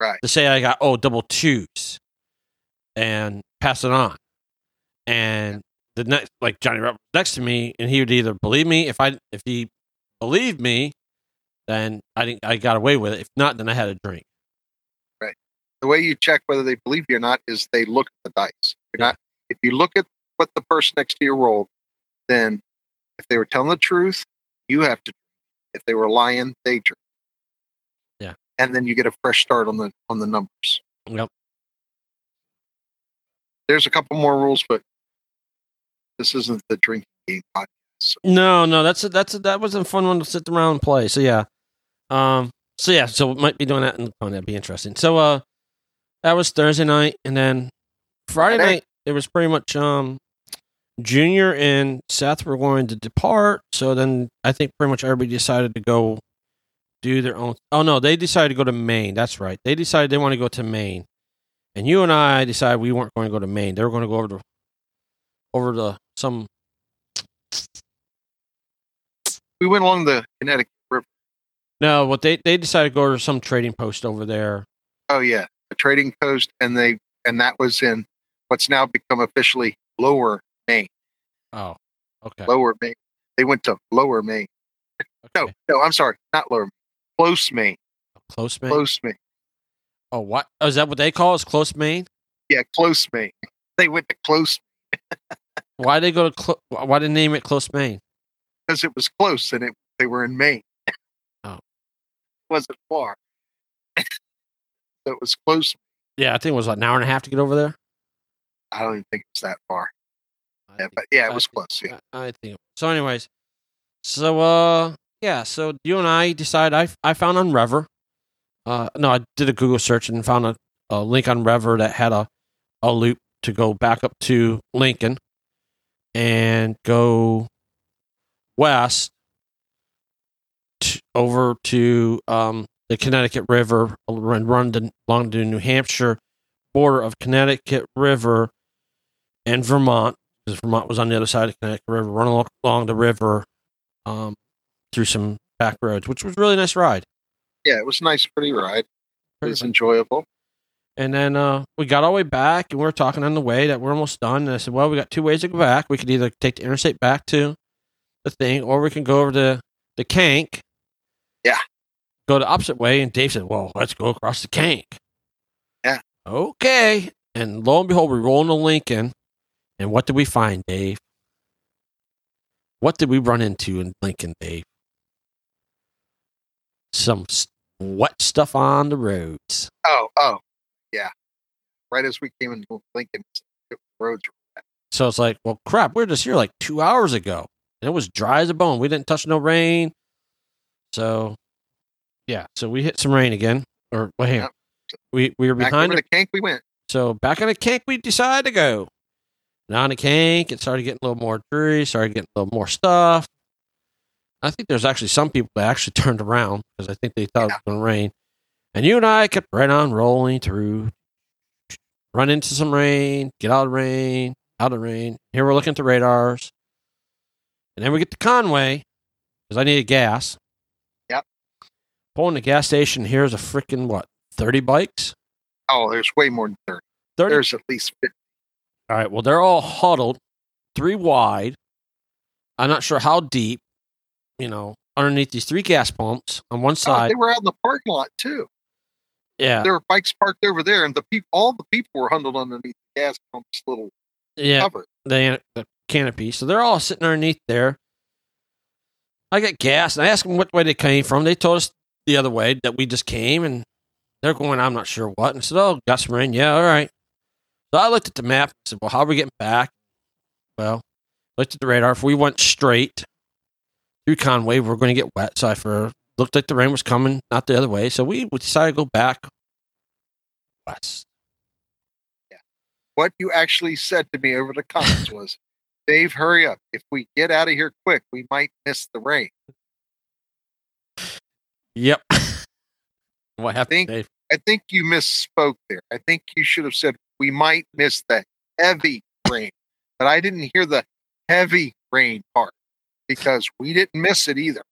right? To say I got oh double twos, and pass it on. And the next, like Johnny next to me, and he would either believe me if I if he believed me, then I didn't I got away with it. If not, then I had a drink. Right. The way you check whether they believe you or not is they look at the dice. You're not if you look at what the person next to you rolled, then if they were telling the truth, you have to if they were lying, they drink. Yeah. And then you get a fresh start on the on the numbers. Yep. There's a couple more rules, but this isn't the drinking game podcast. So. No, no, that's a, that's a, that was a fun one to sit around and play. So yeah, um, so yeah, so we might be doing that in the fun. That'd be interesting. So uh, that was Thursday night, and then Friday, Friday night it was pretty much um, Junior and Seth were going to depart. So then I think pretty much everybody decided to go do their own. Oh no, they decided to go to Maine. That's right. They decided they want to go to Maine, and you and I decided we weren't going to go to Maine. They were going to go over to over to some we went along the Connecticut River. No, what they they decided to go to some trading post over there. Oh yeah, a trading post, and they and that was in what's now become officially Lower Maine. Oh, okay. Lower Maine. They went to Lower Maine. Okay. No, no, I'm sorry, not Lower Maine. Close Maine. Close Maine. Close Maine. Oh, what? Oh, is that what they call it? Close Maine? Yeah, Close Maine. They went to Close. why they go to? Clo- why did they name it Close Maine? because it was close and it they were in Maine. Oh, it wasn't far. so it was close. Yeah, I think it was like an hour and a half to get over there. I don't even think it's that far. Yeah, but yeah, it was close. Yeah, I think. So, anyways, so uh, yeah, so you and I decided. I I found on Rever. Uh, no, I did a Google search and found a, a link on Rever that had a a loop to go back up to Lincoln and go west t- over to um, the Connecticut River and run to, along the New Hampshire border of Connecticut River and Vermont, because Vermont was on the other side of the Connecticut River, running along, the river um, through some back roads, which was a really nice ride. Yeah, it was a nice, pretty ride. It was enjoyable. And then uh, we got all the way back, and we were talking on the way that we're almost done. And I said, "Well, we got two ways to go back. We could either take the interstate back to the thing, or we can go over to the Kanc. Yeah. Go the opposite way. And Dave said, Well, let's go across the Kanc. Yeah. Okay. And lo and behold, we roll into Lincoln. And what did we find, Dave? What did we run into in Lincoln, Dave? Some wet stuff on the roads. Oh, oh, yeah. Right as we came into Lincoln, roads were wet. So it's like, well, crap, we are just here like two hours ago and it was dry as a bone. We didn't touch no rain. So, yeah. So we hit some rain again. Or well, hang We we were behind back the Kanc. We went. So back on the Kanc, we decided to go. Now on the Kanc, it started getting a little more dreary. Started getting a little more stuff. I think there's actually some people that actually turned around because I think they thought yeah. it was going to rain. And you and I kept right on rolling through, run into some rain, get out of rain, out of rain. Here we're looking at the radars. And then we get to Conway because I needed gas. Yep. Pulling the gas station. Here's a freaking what? Thirty bikes. Oh, there's way more than thirty. 30? There's at least fifty. All right. Well, they're all huddled, three wide. I'm not sure how deep. You know, underneath these three gas pumps on one oh, side. Oh, they were out in the parking lot too. Yeah, there were bikes parked over there, and the people, all the people were huddled underneath the gas pumps little yeah, cover. The, the canopy. So they're all sitting underneath there. I got gas and I asked them what way they came from. They told us the other way that we just came and they're going, I'm not sure what. And I said, Oh, got some rain. Yeah, all right. So I looked at the map and said, Well, how are we getting back? Well, looked at the radar. If we went straight, through Conway. We are going to get wet, so I for looked like the rain was coming, not the other way. So we, decided to go back west. Yeah. What you actually said to me over the comments was, Dave, hurry up. If we get out of here quick, we might miss the rain. Yep. what happened, think, Dave? I think you misspoke there. I think you should have said we might miss the heavy rain, but I didn't hear the heavy rain part because we didn't miss it either.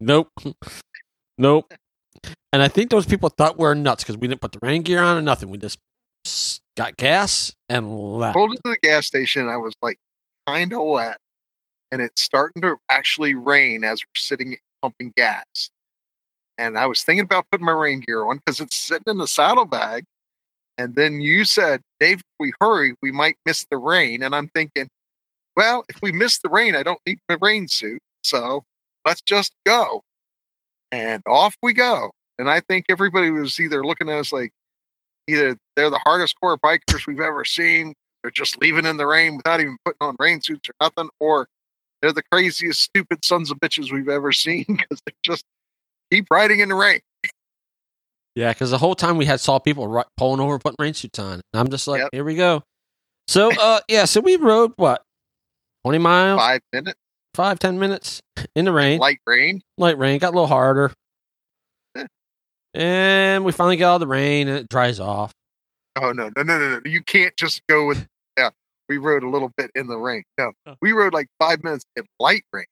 Nope. Nope. And I think those people thought we are nuts because we didn't put the rain gear on or nothing. We just got gas and left. Pulled into the gas station. I was like kind of wet, and it's starting to actually rain as we're sitting pumping gas. And I was thinking about putting my rain gear on because it's sitting in the saddlebag. And then you said, Dave, if we hurry, we might miss the rain. And I'm thinking, well, if we miss the rain, I don't need my rain suit. So let's just go. And off we go. And I think everybody was either looking at us like either they're the hardest core bikers we've ever seen, they're just leaving in the rain without even putting on rain suits or nothing, or they're the craziest, stupid sons of bitches we've ever seen because they just keep riding in the rain. Yeah, because the whole time we had saw people pulling over, putting rain suits on. And I'm just like, yep. here we go. So, uh, yeah, so we rode what, twenty miles, five minutes, five ten minutes in the rain, light rain, light rain. Got a little harder, and we finally get all the rain, and it dries off. Oh no, no, no, no, no! You can't just go with. Yeah, we rode a little bit in the rain. No, we rode like five minutes in light rain,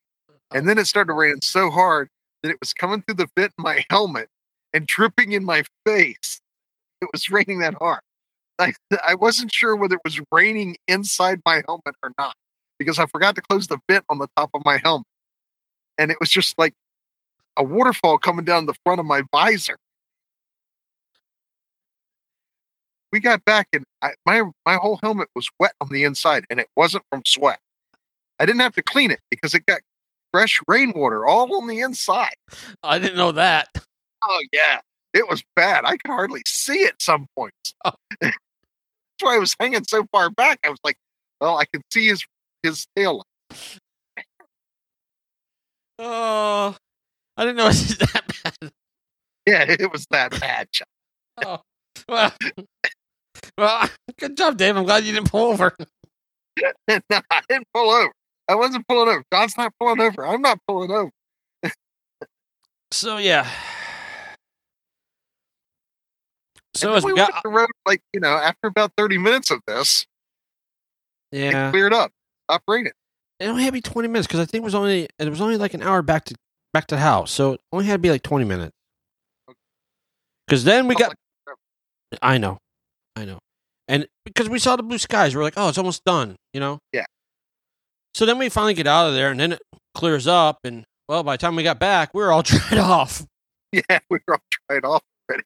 and then it started raining so hard that it was coming through the vent in my helmet and dripping in my face. It was raining that hard. I, I wasn't sure whether it was raining inside my helmet or not because I forgot to close the vent on the top of my helmet. And it was just like a waterfall coming down the front of my visor. We got back and I, my my whole helmet was wet on the inside and it wasn't from sweat. I didn't have to clean it because it got fresh rainwater all on the inside. I didn't know that. Oh yeah, it was bad. I could hardly see at some points. Oh. That's why I was hanging so far back. I was like, well, I can see his his tail. Oh, I didn't know it was that bad. Yeah, it was that bad. oh, well, well, good job, Dave. I'm glad you didn't pull over. no, I didn't pull over. I wasn't pulling over. Jon's not pulling mm. over. I'm not pulling over. so yeah. So as we, got the road, like you know, after about thirty minutes of this, yeah, it cleared up, raining. It only had to be twenty minutes because I think it was only it was only like an hour back to back to the house, so it only had to be like twenty minutes. Because then we got, I know, I know, and because we saw the blue skies, we're like, oh, it's almost done, you know. Yeah. So then we finally get out of there, and then it clears up, and well, by the time we got back, we were all dried off. Yeah, we were all dried off already.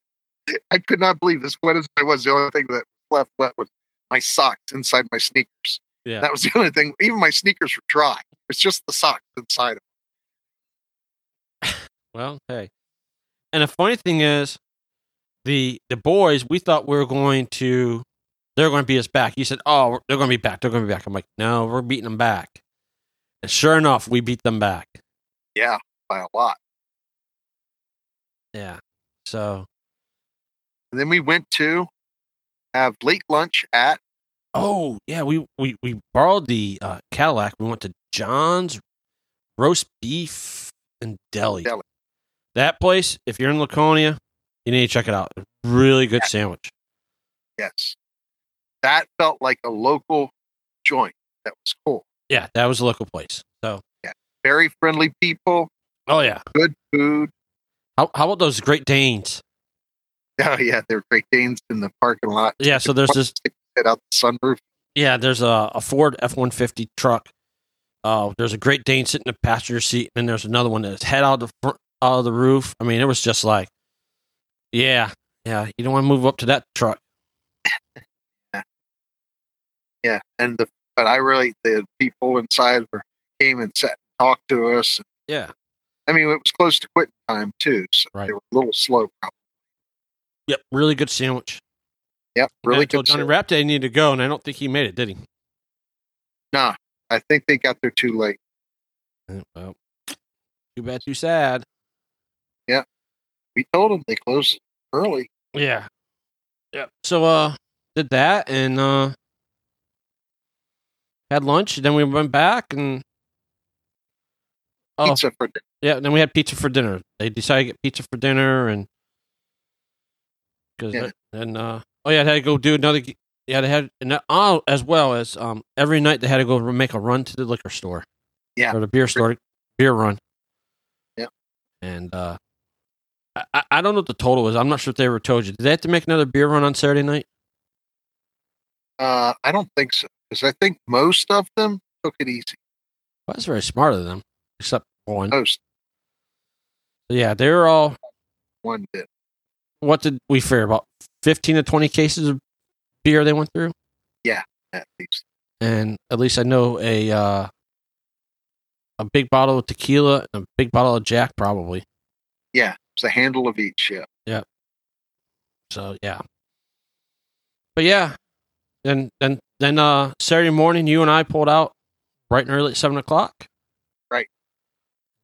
I could not believe this wet as I was. The only thing that left wet was my socks inside my sneakers. Yeah, that was the only thing. Even my sneakers were dry. It's just the socks inside of them. well, hey, and the funny thing is, the the boys we thought we were going to they're going to beat us back. You said, "Oh, they're going to be back. They're going to be back." I'm like, "No, we're beating them back." And sure enough, we beat them back. Yeah, by a lot. Yeah. So. And then we went to have late lunch at. Oh yeah, we we we borrowed the uh, Cadillac. We went to John's roast beef and deli. deli. That place, if you're in Laconia, you need to check it out. Really good sandwich. Yes that felt like a local joint. That was cool. Yeah, that was a local place. So yeah, very friendly people. Oh yeah, good food. How how about those Great Danes? Oh yeah, they're Great Danes in the parking lot. Yeah, so there's this head out the sunroof. Yeah, there's a, a Ford F one fifty truck. Uh, there's a Great Dane sitting in the passenger seat, and there's another one that's head out of the front, out of the roof. I mean, it was just like, yeah, yeah, you don't want to move up to that truck yeah, and the but I really the people inside were came and sat and talked to us. Yeah, I mean it was close to quitting time too, so right. they were a little slow. Probably. Yep, really good sandwich. Yep, really and good. Johnny Rap Day needed to go, and I don't think he made it, did he? Nah, I think they got there too late. Well, too bad, too sad. Yeah, we told them they closed early. Yeah. yeah. So uh did that and uh had lunch, then we went back and Oh Pizza for dinner. yeah, then we had pizza for dinner. They decided to get pizza for dinner and because Yeah. and uh oh yeah, they had to go do another yeah, they had and that- oh as well as um every night they had to go make a run to the liquor store. Yeah. Or the beer store beer run. Yeah, And uh I- I, I don't know what the total is. I'm not sure if they ever told you. Did they have to make another beer run on Saturday night? Uh, I don't think so because I think most of them took it easy. Well, that's very smart of them, except one. Most Yeah, they were all. one did. What did we figure about fifteen to twenty cases of beer they went through, Yeah, At least. and at least I know a uh, a big bottle of tequila and a big bottle of Jack probably. Yeah, it's a handle of each. Yeah. So yeah, but yeah, then then then uh Saturday morning, you and I pulled out bright and early at seven o'clock. Right.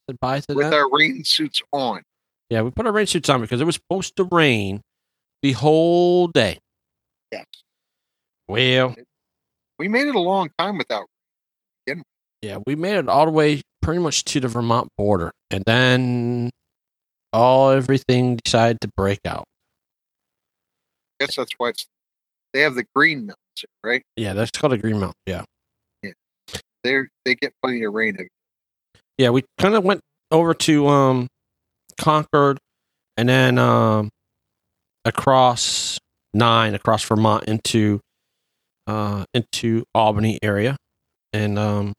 Said bye to With that. our rain suits on. Yeah, we put our rain suits on because it was supposed to rain the whole day. Yes. Well, We made it a long time without. yeah, we made it all the way pretty much to the Vermont border, and then all everything decided to break out. I guess that's why. They have the green right? Yeah, that's called a green mountain. Yeah, Yeah. They they get plenty of rain. yeah, we kind of went over to um Concord, and then um across nine across Vermont into uh into Albany area, and um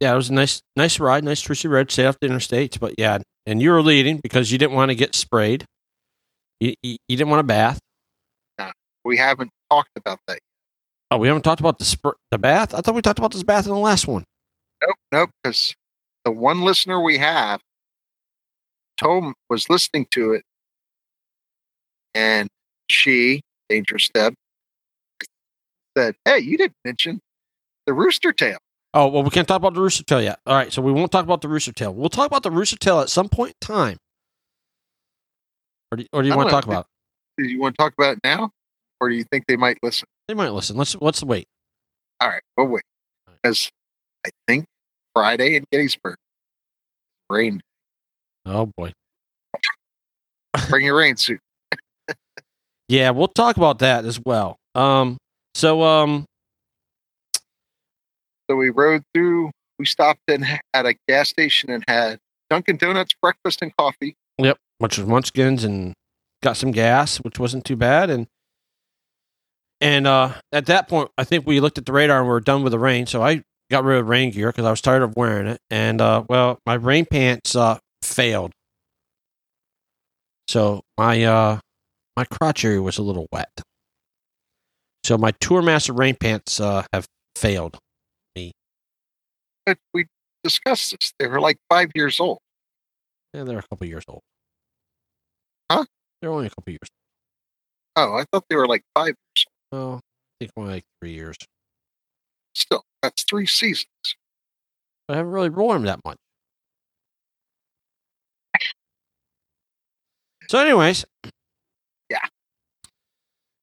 yeah, it was a nice nice ride, nice Trucy Red, stayed off the interstates, but yeah, and you were leading because you didn't want to get sprayed. You, you, you didn't want a bath. We haven't talked about that. Oh, we haven't talked about the sp- the bath. I thought we talked about this bath in the last one. Nope, nope. Because the one listener we have, Tom was listening to it, and she, Dangerous Deb, said, "Hey, you didn't mention the rooster tail." Oh well, we can't talk about the rooster tail yet. All right, so we won't talk about the rooster tail. We'll talk about the rooster tail at some point in time. Or do, or do you want to talk about? Do you want to talk about it now, or do you think they might listen? They might listen. Let's let's wait. All right, we'll wait. Because I think Friday in Gettysburg, rain. Oh boy. Bring your rain suit. Yeah, we'll talk about that as well. Um. So um. So we rode through. We stopped in at a gas station and had Dunkin' Donuts breakfast and coffee. Yep. Which was Munchkins and got some gas, which wasn't too bad. And and uh, at that point, I think we looked at the radar and we were done with the rain. So I got rid of rain gear because I was tired of wearing it. And uh, well, my rain pants uh, failed. So my uh, my crotch area was a little wet. So my Tourmaster rain pants uh, have failed. me. we discussed this. They were like five years old. Yeah, they're a couple years old. Huh? They're only a couple years. Oh, I thought they were like five years Oh, I think only like three years. Still, that's three seasons. I haven't really worn them that much. So, anyways, Yeah.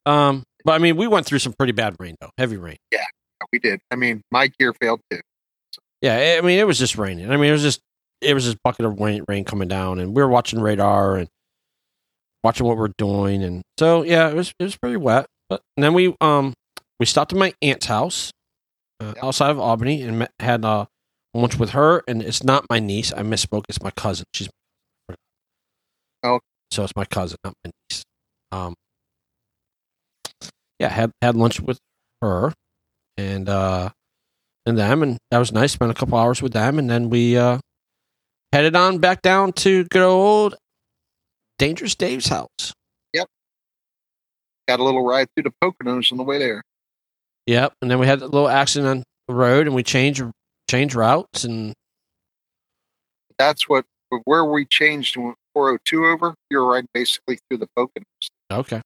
Um, but I mean, we went through some pretty bad rain though, heavy rain. Yeah, we did. I mean, my gear failed too. Yeah, I mean, it was just raining. I mean, it was just it was just bucket of rain, rain coming down, and we were watching radar and watching what we're doing, and so yeah, it was it was pretty wet. But and then we um we stopped at my aunt's house uh, Yep. outside of Albany and met, had uh, lunch with her. And it's not my niece. I misspoke. It's my cousin. She's Oh. so it's my cousin, not my niece. Um, yeah, had had lunch with her and uh and them, and that was nice. Spent a couple hours with them, and then we uh headed on back down to good old Dangerous Dave's house. Got a little ride through the Poconos on the way there. Yep, and then we had a little accident on the road, and we changed changed routes, and That's what where we changed 402 over. You're riding basically through the Poconos. okay,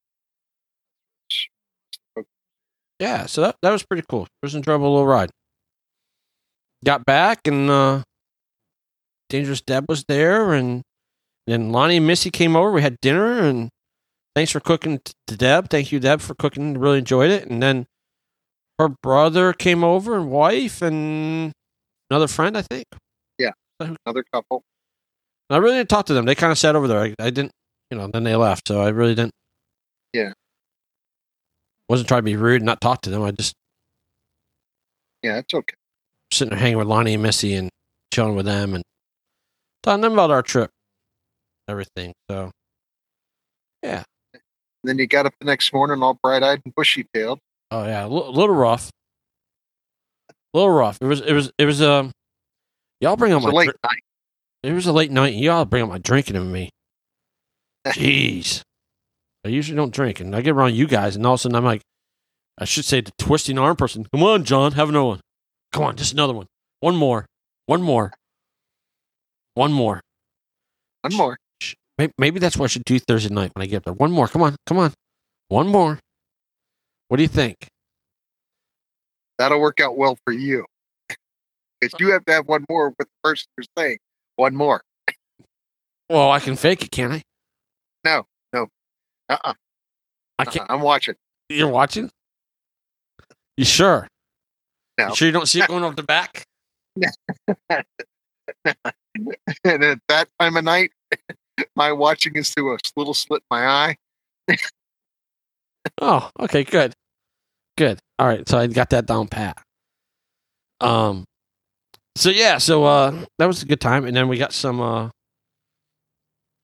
yeah, so that that was pretty cool. It was an enjoyable little ride. Got back and uh Dangerous Deb was there, and then Lonnie and Missy came over. We had dinner, and thanks for cooking to Deb. Thank you, Deb, for cooking. Really enjoyed it. And then her brother came over, and wife, and another friend, I think. Yeah, another couple. And I really didn't talk to them. They kind of sat over there. I, I didn't, you know. Then they left, so I really didn't. Yeah. Wasn't trying to be rude and not talk to them. I just Yeah, it's okay. sitting there hanging with Lonnie and Missy and chilling with them and telling them about our trip, everything. So, yeah. Then you got up the next morning all bright eyed and bushy tailed. Oh yeah, a little rough. A little rough. It was. It was. It was. Um. Y'all bring was my. late dr- night. it was a late night. Y'all bring up my drinking in me. Jeez. I usually don't drink, and I get around you guys, and all of a sudden I'm like, I should say the twisting arm person. Come on, Jon, have another one. Come on, just another one. One more. One more. One more. One more. Maybe, maybe that's what I should do Thursday night when I get up there. One more. Come on. Come on. One more. What do you think? That'll work out well for you. Because you have to have one more with the person you're saying. One more. Well, I can fake it, can't I? No, no. Uh-uh. I uh-uh. can't. I'm watching. You're watching? You sure? No. You sure you don't see it going off the back? and at that time of night, my watching is through a little slit in my eye. Oh, okay, good. Good. All right, so I got that down pat. Um so yeah, so uh that was a good time and then we got some uh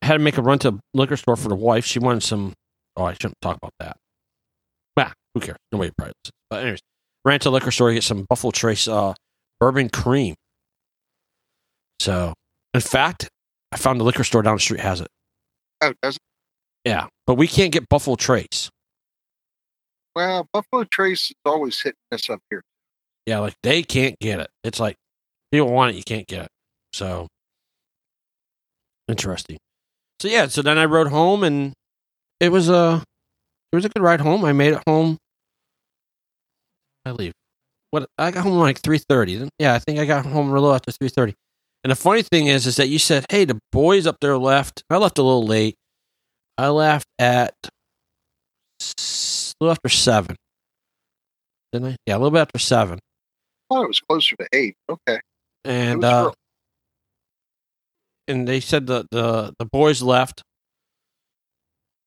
had to make a run to a liquor store for the wife. She wanted some oh I shouldn't talk about that. Bah, who cares? Nobody probably listens. But anyways, ran to the liquor store to get some Buffalo Trace uh bourbon cream. So in fact, I found the liquor store down the street has it. Oh, does it? Yeah. But we can't get Buffalo Trace. Well, Buffalo Trace is always hitting us up here. Yeah, like they can't get it. It's like people want it, you can't get it. So interesting. So yeah, so then I rode home and it was a it was a good ride home. I made it home. I leave. What I got home like three thirty. Yeah, I think I got home a little after three thirty. And the funny thing is, is that you said, "Hey, the boys up there left." I left a little late. I left at s- a little after seven. Didn't I? Yeah, a little bit after seven. I thought it was closer to eight. Okay. And uh, early. and they said the the the boys left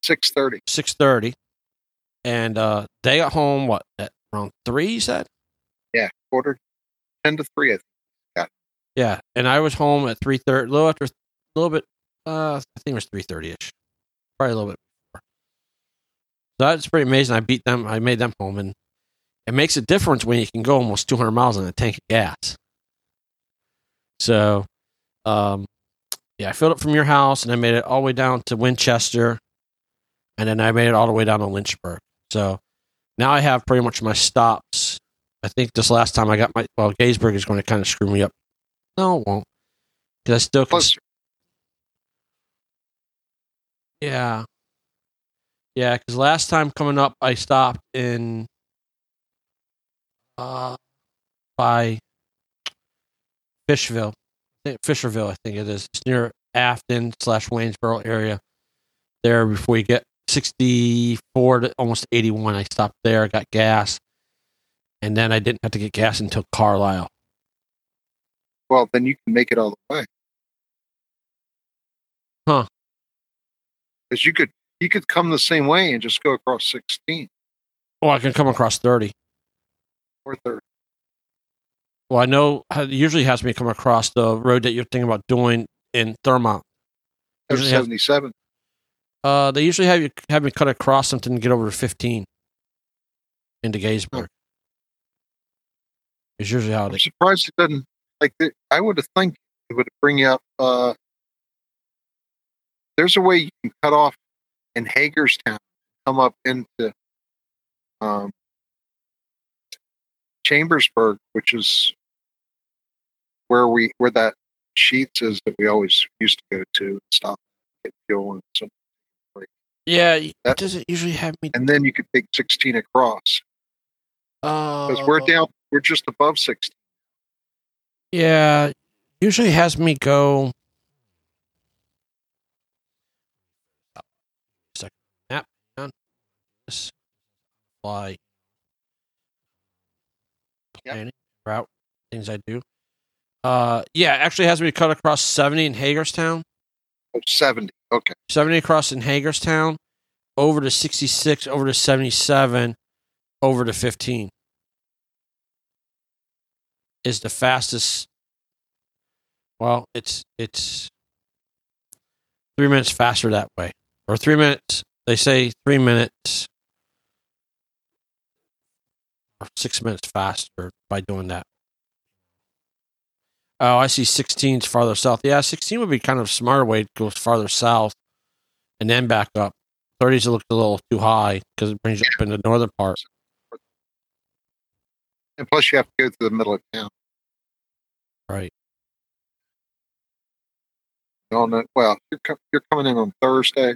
Six thirty. six thirty, and uh, they got home what at around three. You said, Yeah, quarter ten to three. I think. And I was home at three thirty, a little after, a little bit. Uh, I think it was three thirty ish, probably a little bit before. So that's pretty amazing. I beat them. I made them home, and it makes a difference when you can go almost two hundred miles on a tank of gas. So, um, yeah, I filled it from your house, and I made it all the way down to Winchester, and then I made it all the way down to Lynchburg. So now I have pretty much my stops. I think this last time I got my well, Gettysburg is going to kind of screw me up. No, it won't. Because I still can. Yeah, yeah. Because last time coming up, I stopped in uh by Fishville, Fisherville. I think it is. It's near Afton slash Waynesboro area. There before you get sixty four to almost eighty one. I stopped there, got gas, and then I didn't have to get gas until Carlisle. Well, then you can make it all the way. Huh. Because you could you could come the same way and just go across sixteen. Oh, I can come across thirty. or thirty. Well, I know it usually has me come across the road that you're thinking about doing in Usually has- seventy-seven. Uh, they usually have you have me cut across something to get over to 15 into Gettysburg. It's usually how I'm they. surprised it doesn't. Like the, I would have think it would bring you up. Uh, there's a way you can cut off in Hagerstown, come up into um, Chambersburg, which is where we where that Sheetz is that we always used to go to and stop get fuel and some, Yeah, That- doesn't usually have me. and then you could take 16 across Uh, because we're down we're just above 16. Yeah, usually has me go. Second map on this fly Yep. planning route things I do. Uh, yeah, actually has me cut across seventy in Hagerstown, Oh, 70. Okay. seventy across in Hagerstown, over to sixty six, over to seventy seven, over to fifteen. Is the fastest. Well, it's it's three minutes faster that way, or three minutes. They say three minutes or six minutes faster by doing that. Oh, I see 16's farther south. Yeah, 16 would be kind of smarter way to go farther south and then back up. 30s look a little too high because it brings you up in the northern part. And plus, you have to go through the middle of town. Right. On the, well, you're, co- you're coming in on Thursday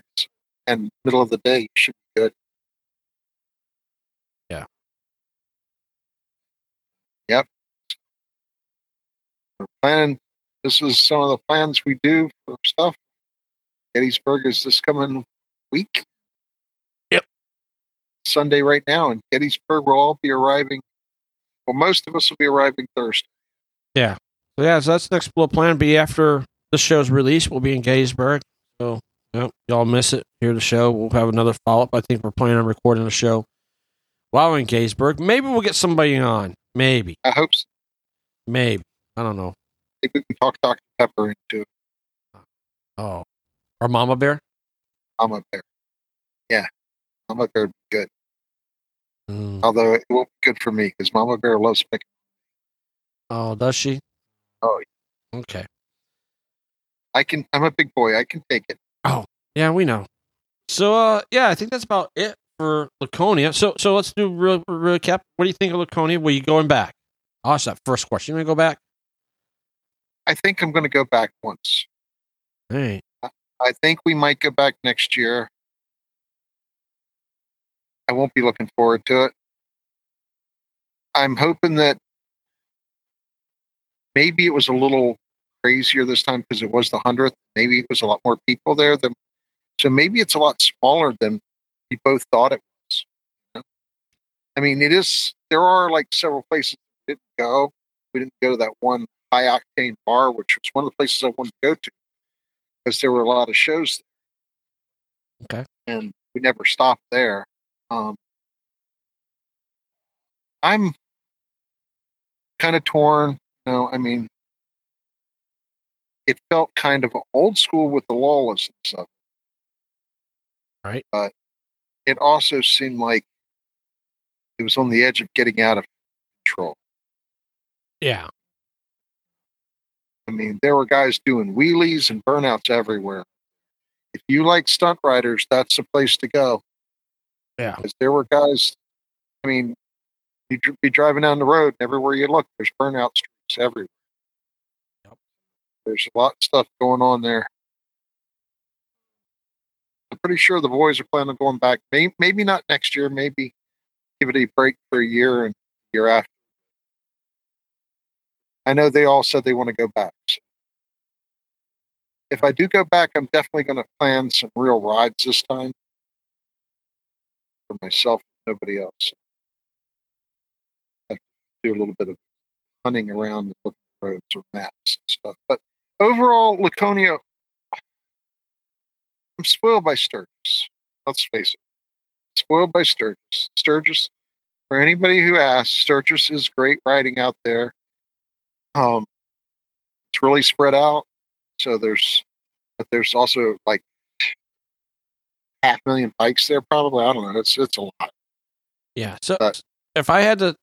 and middle of the day. You should be good. Yeah. Yep. We're planning. This is some of the plans we do for stuff. Gettysburg is this coming week. Yep. Sunday right now in Gettysburg. We'll all be arriving. Well, most of us will be arriving Thursday. Yeah. So yeah, so that's the next little plan. Be after the show's release, we'll be in Gettysburg. So you know, y'all miss it. Hear the show. We'll have another follow up. I think we're planning on recording the show while in Gettysburg. Maybe we'll get somebody on. Maybe. I hope so. Maybe. I don't know. Think we can talk Dr. Pepper into it. Oh. Or Mama Bear? Mama Bear. Yeah, Mama Bear would be good. Mm. Although it won't be good for me because Mama Bear loves picking. Oh, does she? Oh, Okay. I can. I'm a big boy. I can take it. Oh, yeah, we know. So uh yeah, I think that's about it for Laconia. So so let's do real real cap. What do you think of Laconia? Were you going back? I'll ask that first question. You gonna go back? I think I'm going to go back once. Hey. I think we might go back next year. I won't be looking forward to it. I'm hoping that maybe it was a little crazier this time because it was the 100th. Maybe it was a lot more people there than so maybe it's a lot smaller than we both thought it was. you know? I mean, it is there are like several places we didn't go. We didn't go to that one high octane bar, which was one of the places I wanted to go to because there were a lot of shows Okay. and we never stopped there. Um, I'm kind of torn. You know, I mean, it felt kind of old school with the lawlessness of it. Right. But it also seemed like it was on the edge of getting out of control. Yeah. I mean, there were guys doing wheelies and burnouts everywhere. If you like stunt riders, that's the place to go. Yeah. Because there were guys, I mean, you'd be driving down the road, and everywhere you look, there's burnout streaks everywhere. Yep. There's a lot of stuff going on there. I'm pretty sure the boys are planning on going back. Maybe, maybe not next year. Maybe give it a break for a year and year after. I know they all said they want to go back. so. If I do go back, I'm definitely going to plan some real rides this time for myself, nobody else. I do a little bit of hunting around and looking at roads or maps and stuff. But overall, Laconia, I'm spoiled by Sturgis. Let's face it. Spoiled by Sturgis. Sturgis, for anybody who asks, Sturgis is great riding out there. Um, it's really spread out. So there's, but there's also like half million bikes there. Probably I don't know. It's it's a lot. Yeah. So But- if I had to,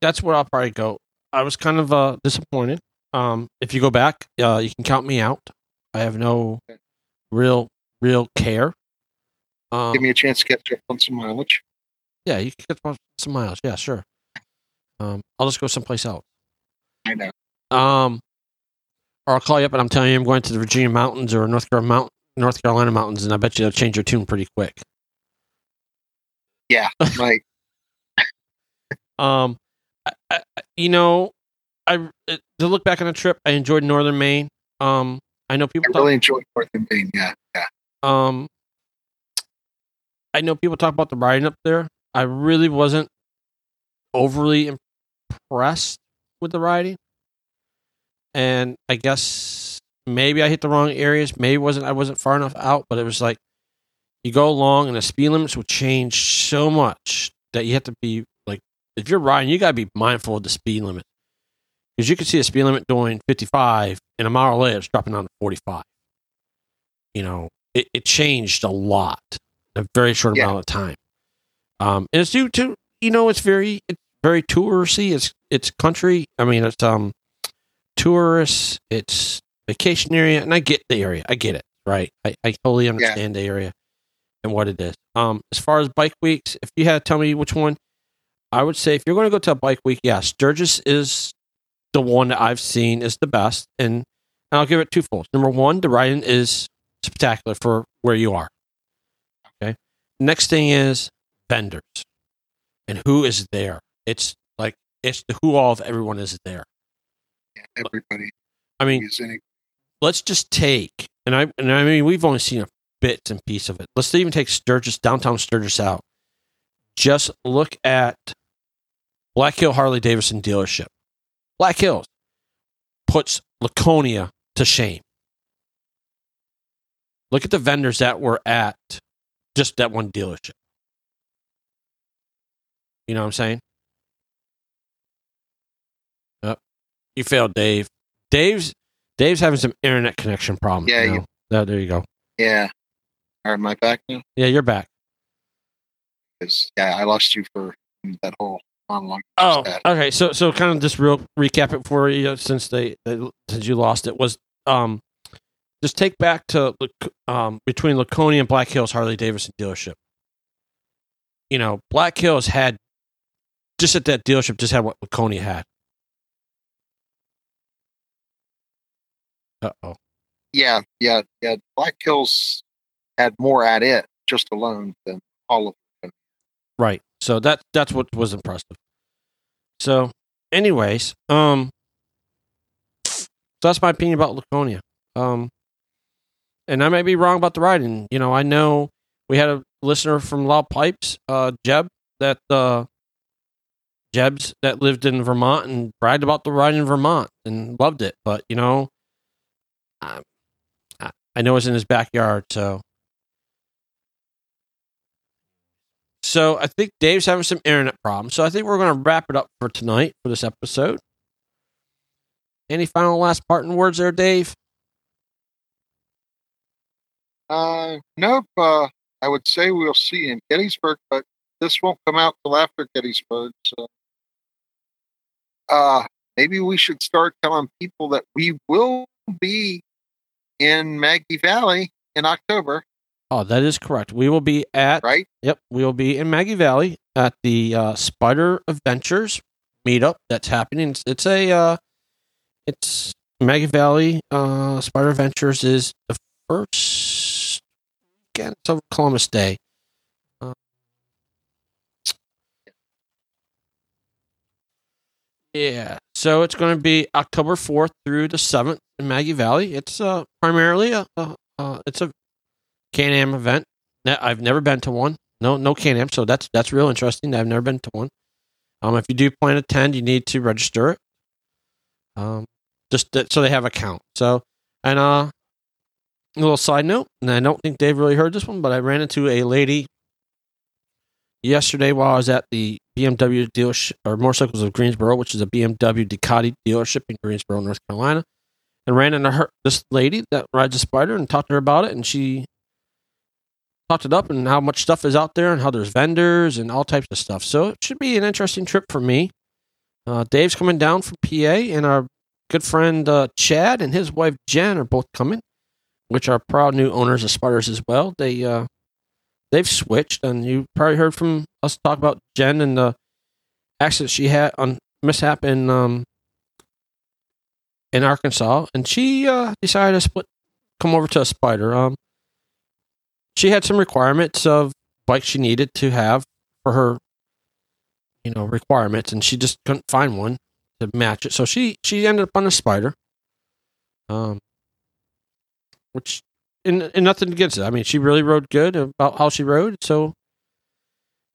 that's where I'll probably go. I was kind of uh, disappointed. Um, if you go back, uh, you can count me out. I have no Okay. real, real care. Um, Give me a chance to get up on some mileage. yeah, you can get some- some miles. Yeah, sure. Um, I'll just go someplace else. I know. Um, or I'll call you up and I'm telling you I'm going to the Virginia mountains or North Carolina, Mount, North Carolina mountains, and I bet you they'll change your tune pretty quick. Yeah, like Um, I, I, you know, I I to look back on the trip, I enjoyed Northern Maine. Um, I know people I really enjoyed Northern Maine. Yeah, yeah. Um, I know people talk about the riding up there. I really wasn't overly impressed with the riding, and I guess maybe I hit the wrong areas. Maybe wasn't I wasn't far enough out, but it was like you go along and the speed limits will change so much that you have to be like if you're riding, you gotta be mindful of the speed limit. Because you can see the speed limit doing 55 and a mile later it's dropping down to 45 you know it, it changed a lot in a very short Yeah. amount of time. Um and it's due to you know it's very it's very touristy. It's it's country. I mean it's um tourists. It's vacation area and i get the area i get it right i, I totally understand the area and what it is um as far as bike weeks if you had to tell me which one i would say if you're going to go to a bike week yeah sturgis is the one that I've seen is the best, and, and I'll give it two folds. Number one, the riding is spectacular for where you are. Okay. Next thing is vendors and who is there. It's like it's the who all of everyone is there. yeah everybody I mean, is any let's just take and I and I mean we've only seen a bits and piece of it. Let's even take Sturgis downtown Sturgis out. Just look at Black Hill Harley Davidson dealership. Black Hills puts Laconia to shame. Look at the vendors that were at just that one dealership. You know what I'm saying? Yep. You failed, Dave. Dave's Dave's having some internet connection problems. Yeah, you- Oh, there you go. yeah are my back now Yeah, you're back. because yeah i lost you for that whole monologue Oh, okay. So, so kind of just real recap it for you since they, they since you lost it was um just take back to um between Laconia and Black Hills Harley Davidson dealership. You know, Black Hills had just at that dealership just had what Laconia had. Uh oh. yeah yeah yeah black hills had more at it just alone than all of them Right. So that that's what was impressive. So, anyways, um, so that's my opinion about Laconia. Um, and I may be wrong about the riding. You know, I know we had a listener from Loud Pipes, uh, Jeb, that uh, Jeb's that lived in Vermont and bragged about the ride in Vermont and loved it. But you know, I, I- know it's in his backyard, so So I think Dave's having some internet problems. So I think we're going to wrap it up for tonight for this episode. Any final last parting words there, Dave? Uh, nope. Uh, I would say we'll see in Gettysburg, but this won't come out till after Gettysburg. So, uh, maybe we should start telling people that we will be in Maggie Valley in October, Oh, that is correct. We will be at right? Yep, we will be in Maggie Valley at the uh, Spyder Adventures meetup that's happening. It's, a uh, it's Maggie Valley uh, Spyder Adventures is the first weekend of Columbus Day. Uh, yeah, so it's going to be October fourth through the seventh in Maggie Valley. It's uh, primarily a, a uh, it's a Can-Am event. I've never been to one. No, no Can-Am. So that's that's real interesting. I've never been to one. Um, if you do plan to attend, you need to register it. Um, just so they have a count. So, and uh, a little side note, and I don't think Dave really heard this one, but I ran into a lady yesterday while I was at the BMW dealership or Motorcycles of Greensboro, which is a BMW Ducati dealership in Greensboro, North Carolina, and ran into her this lady that rides a Spyder and talked to her about it, and she talked it up and how much stuff is out there and how there's vendors and all types of stuff. So it should be an interesting trip for me. Uh, Dave's coming down from PA, and our good friend uh, Chad and his wife Jen are both coming, which are proud new owners of Spyders as well. They uh, they've switched, and you probably heard from us talk about Jen and the accident she had on mishap in um, in Arkansas, and she uh, decided to split, come over to a Spyder. Um, she had some requirements of bike she needed to have for her, you know, requirements, and she just couldn't find one to match it. So she she ended up on a Spyder. Um, which and, and nothing against it. I mean, she really rode good about how she rode. So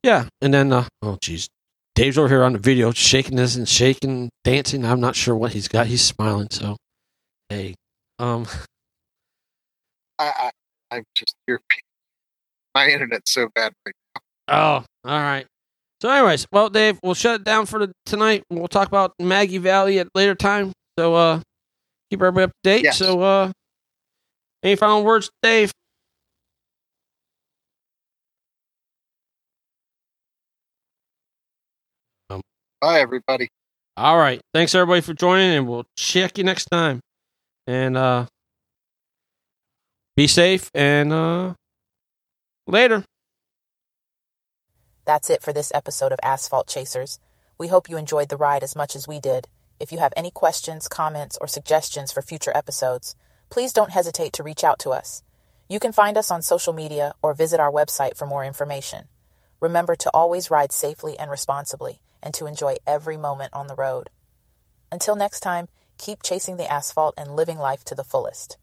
yeah, and then uh, oh geez, Dave's over here on the video shaking this and shaking, dancing. I'm not sure what he's got. He's smiling. So hey, um, I, I I'm just your my internet's so bad right now. Oh, all right. So, anyways, well, Dave, we'll shut it down for the, tonight. We'll talk about Maggie Valley at later time. So, uh, keep everybody up to date. Yes. So, uh, any final words, Dave? Bye, everybody. All right. Thanks everybody for joining, and we'll check you next time. And uh, be safe and uh, later. That's it for this episode of Asphalt Chasers. We hope you enjoyed the ride as much as we did. If you have any questions, comments, or suggestions for future episodes, please don't hesitate to reach out to us. You can find us on social media or visit our website for more information. Remember to always ride safely and responsibly and to enjoy every moment on the road. Until next time, keep chasing the asphalt and living life to the fullest.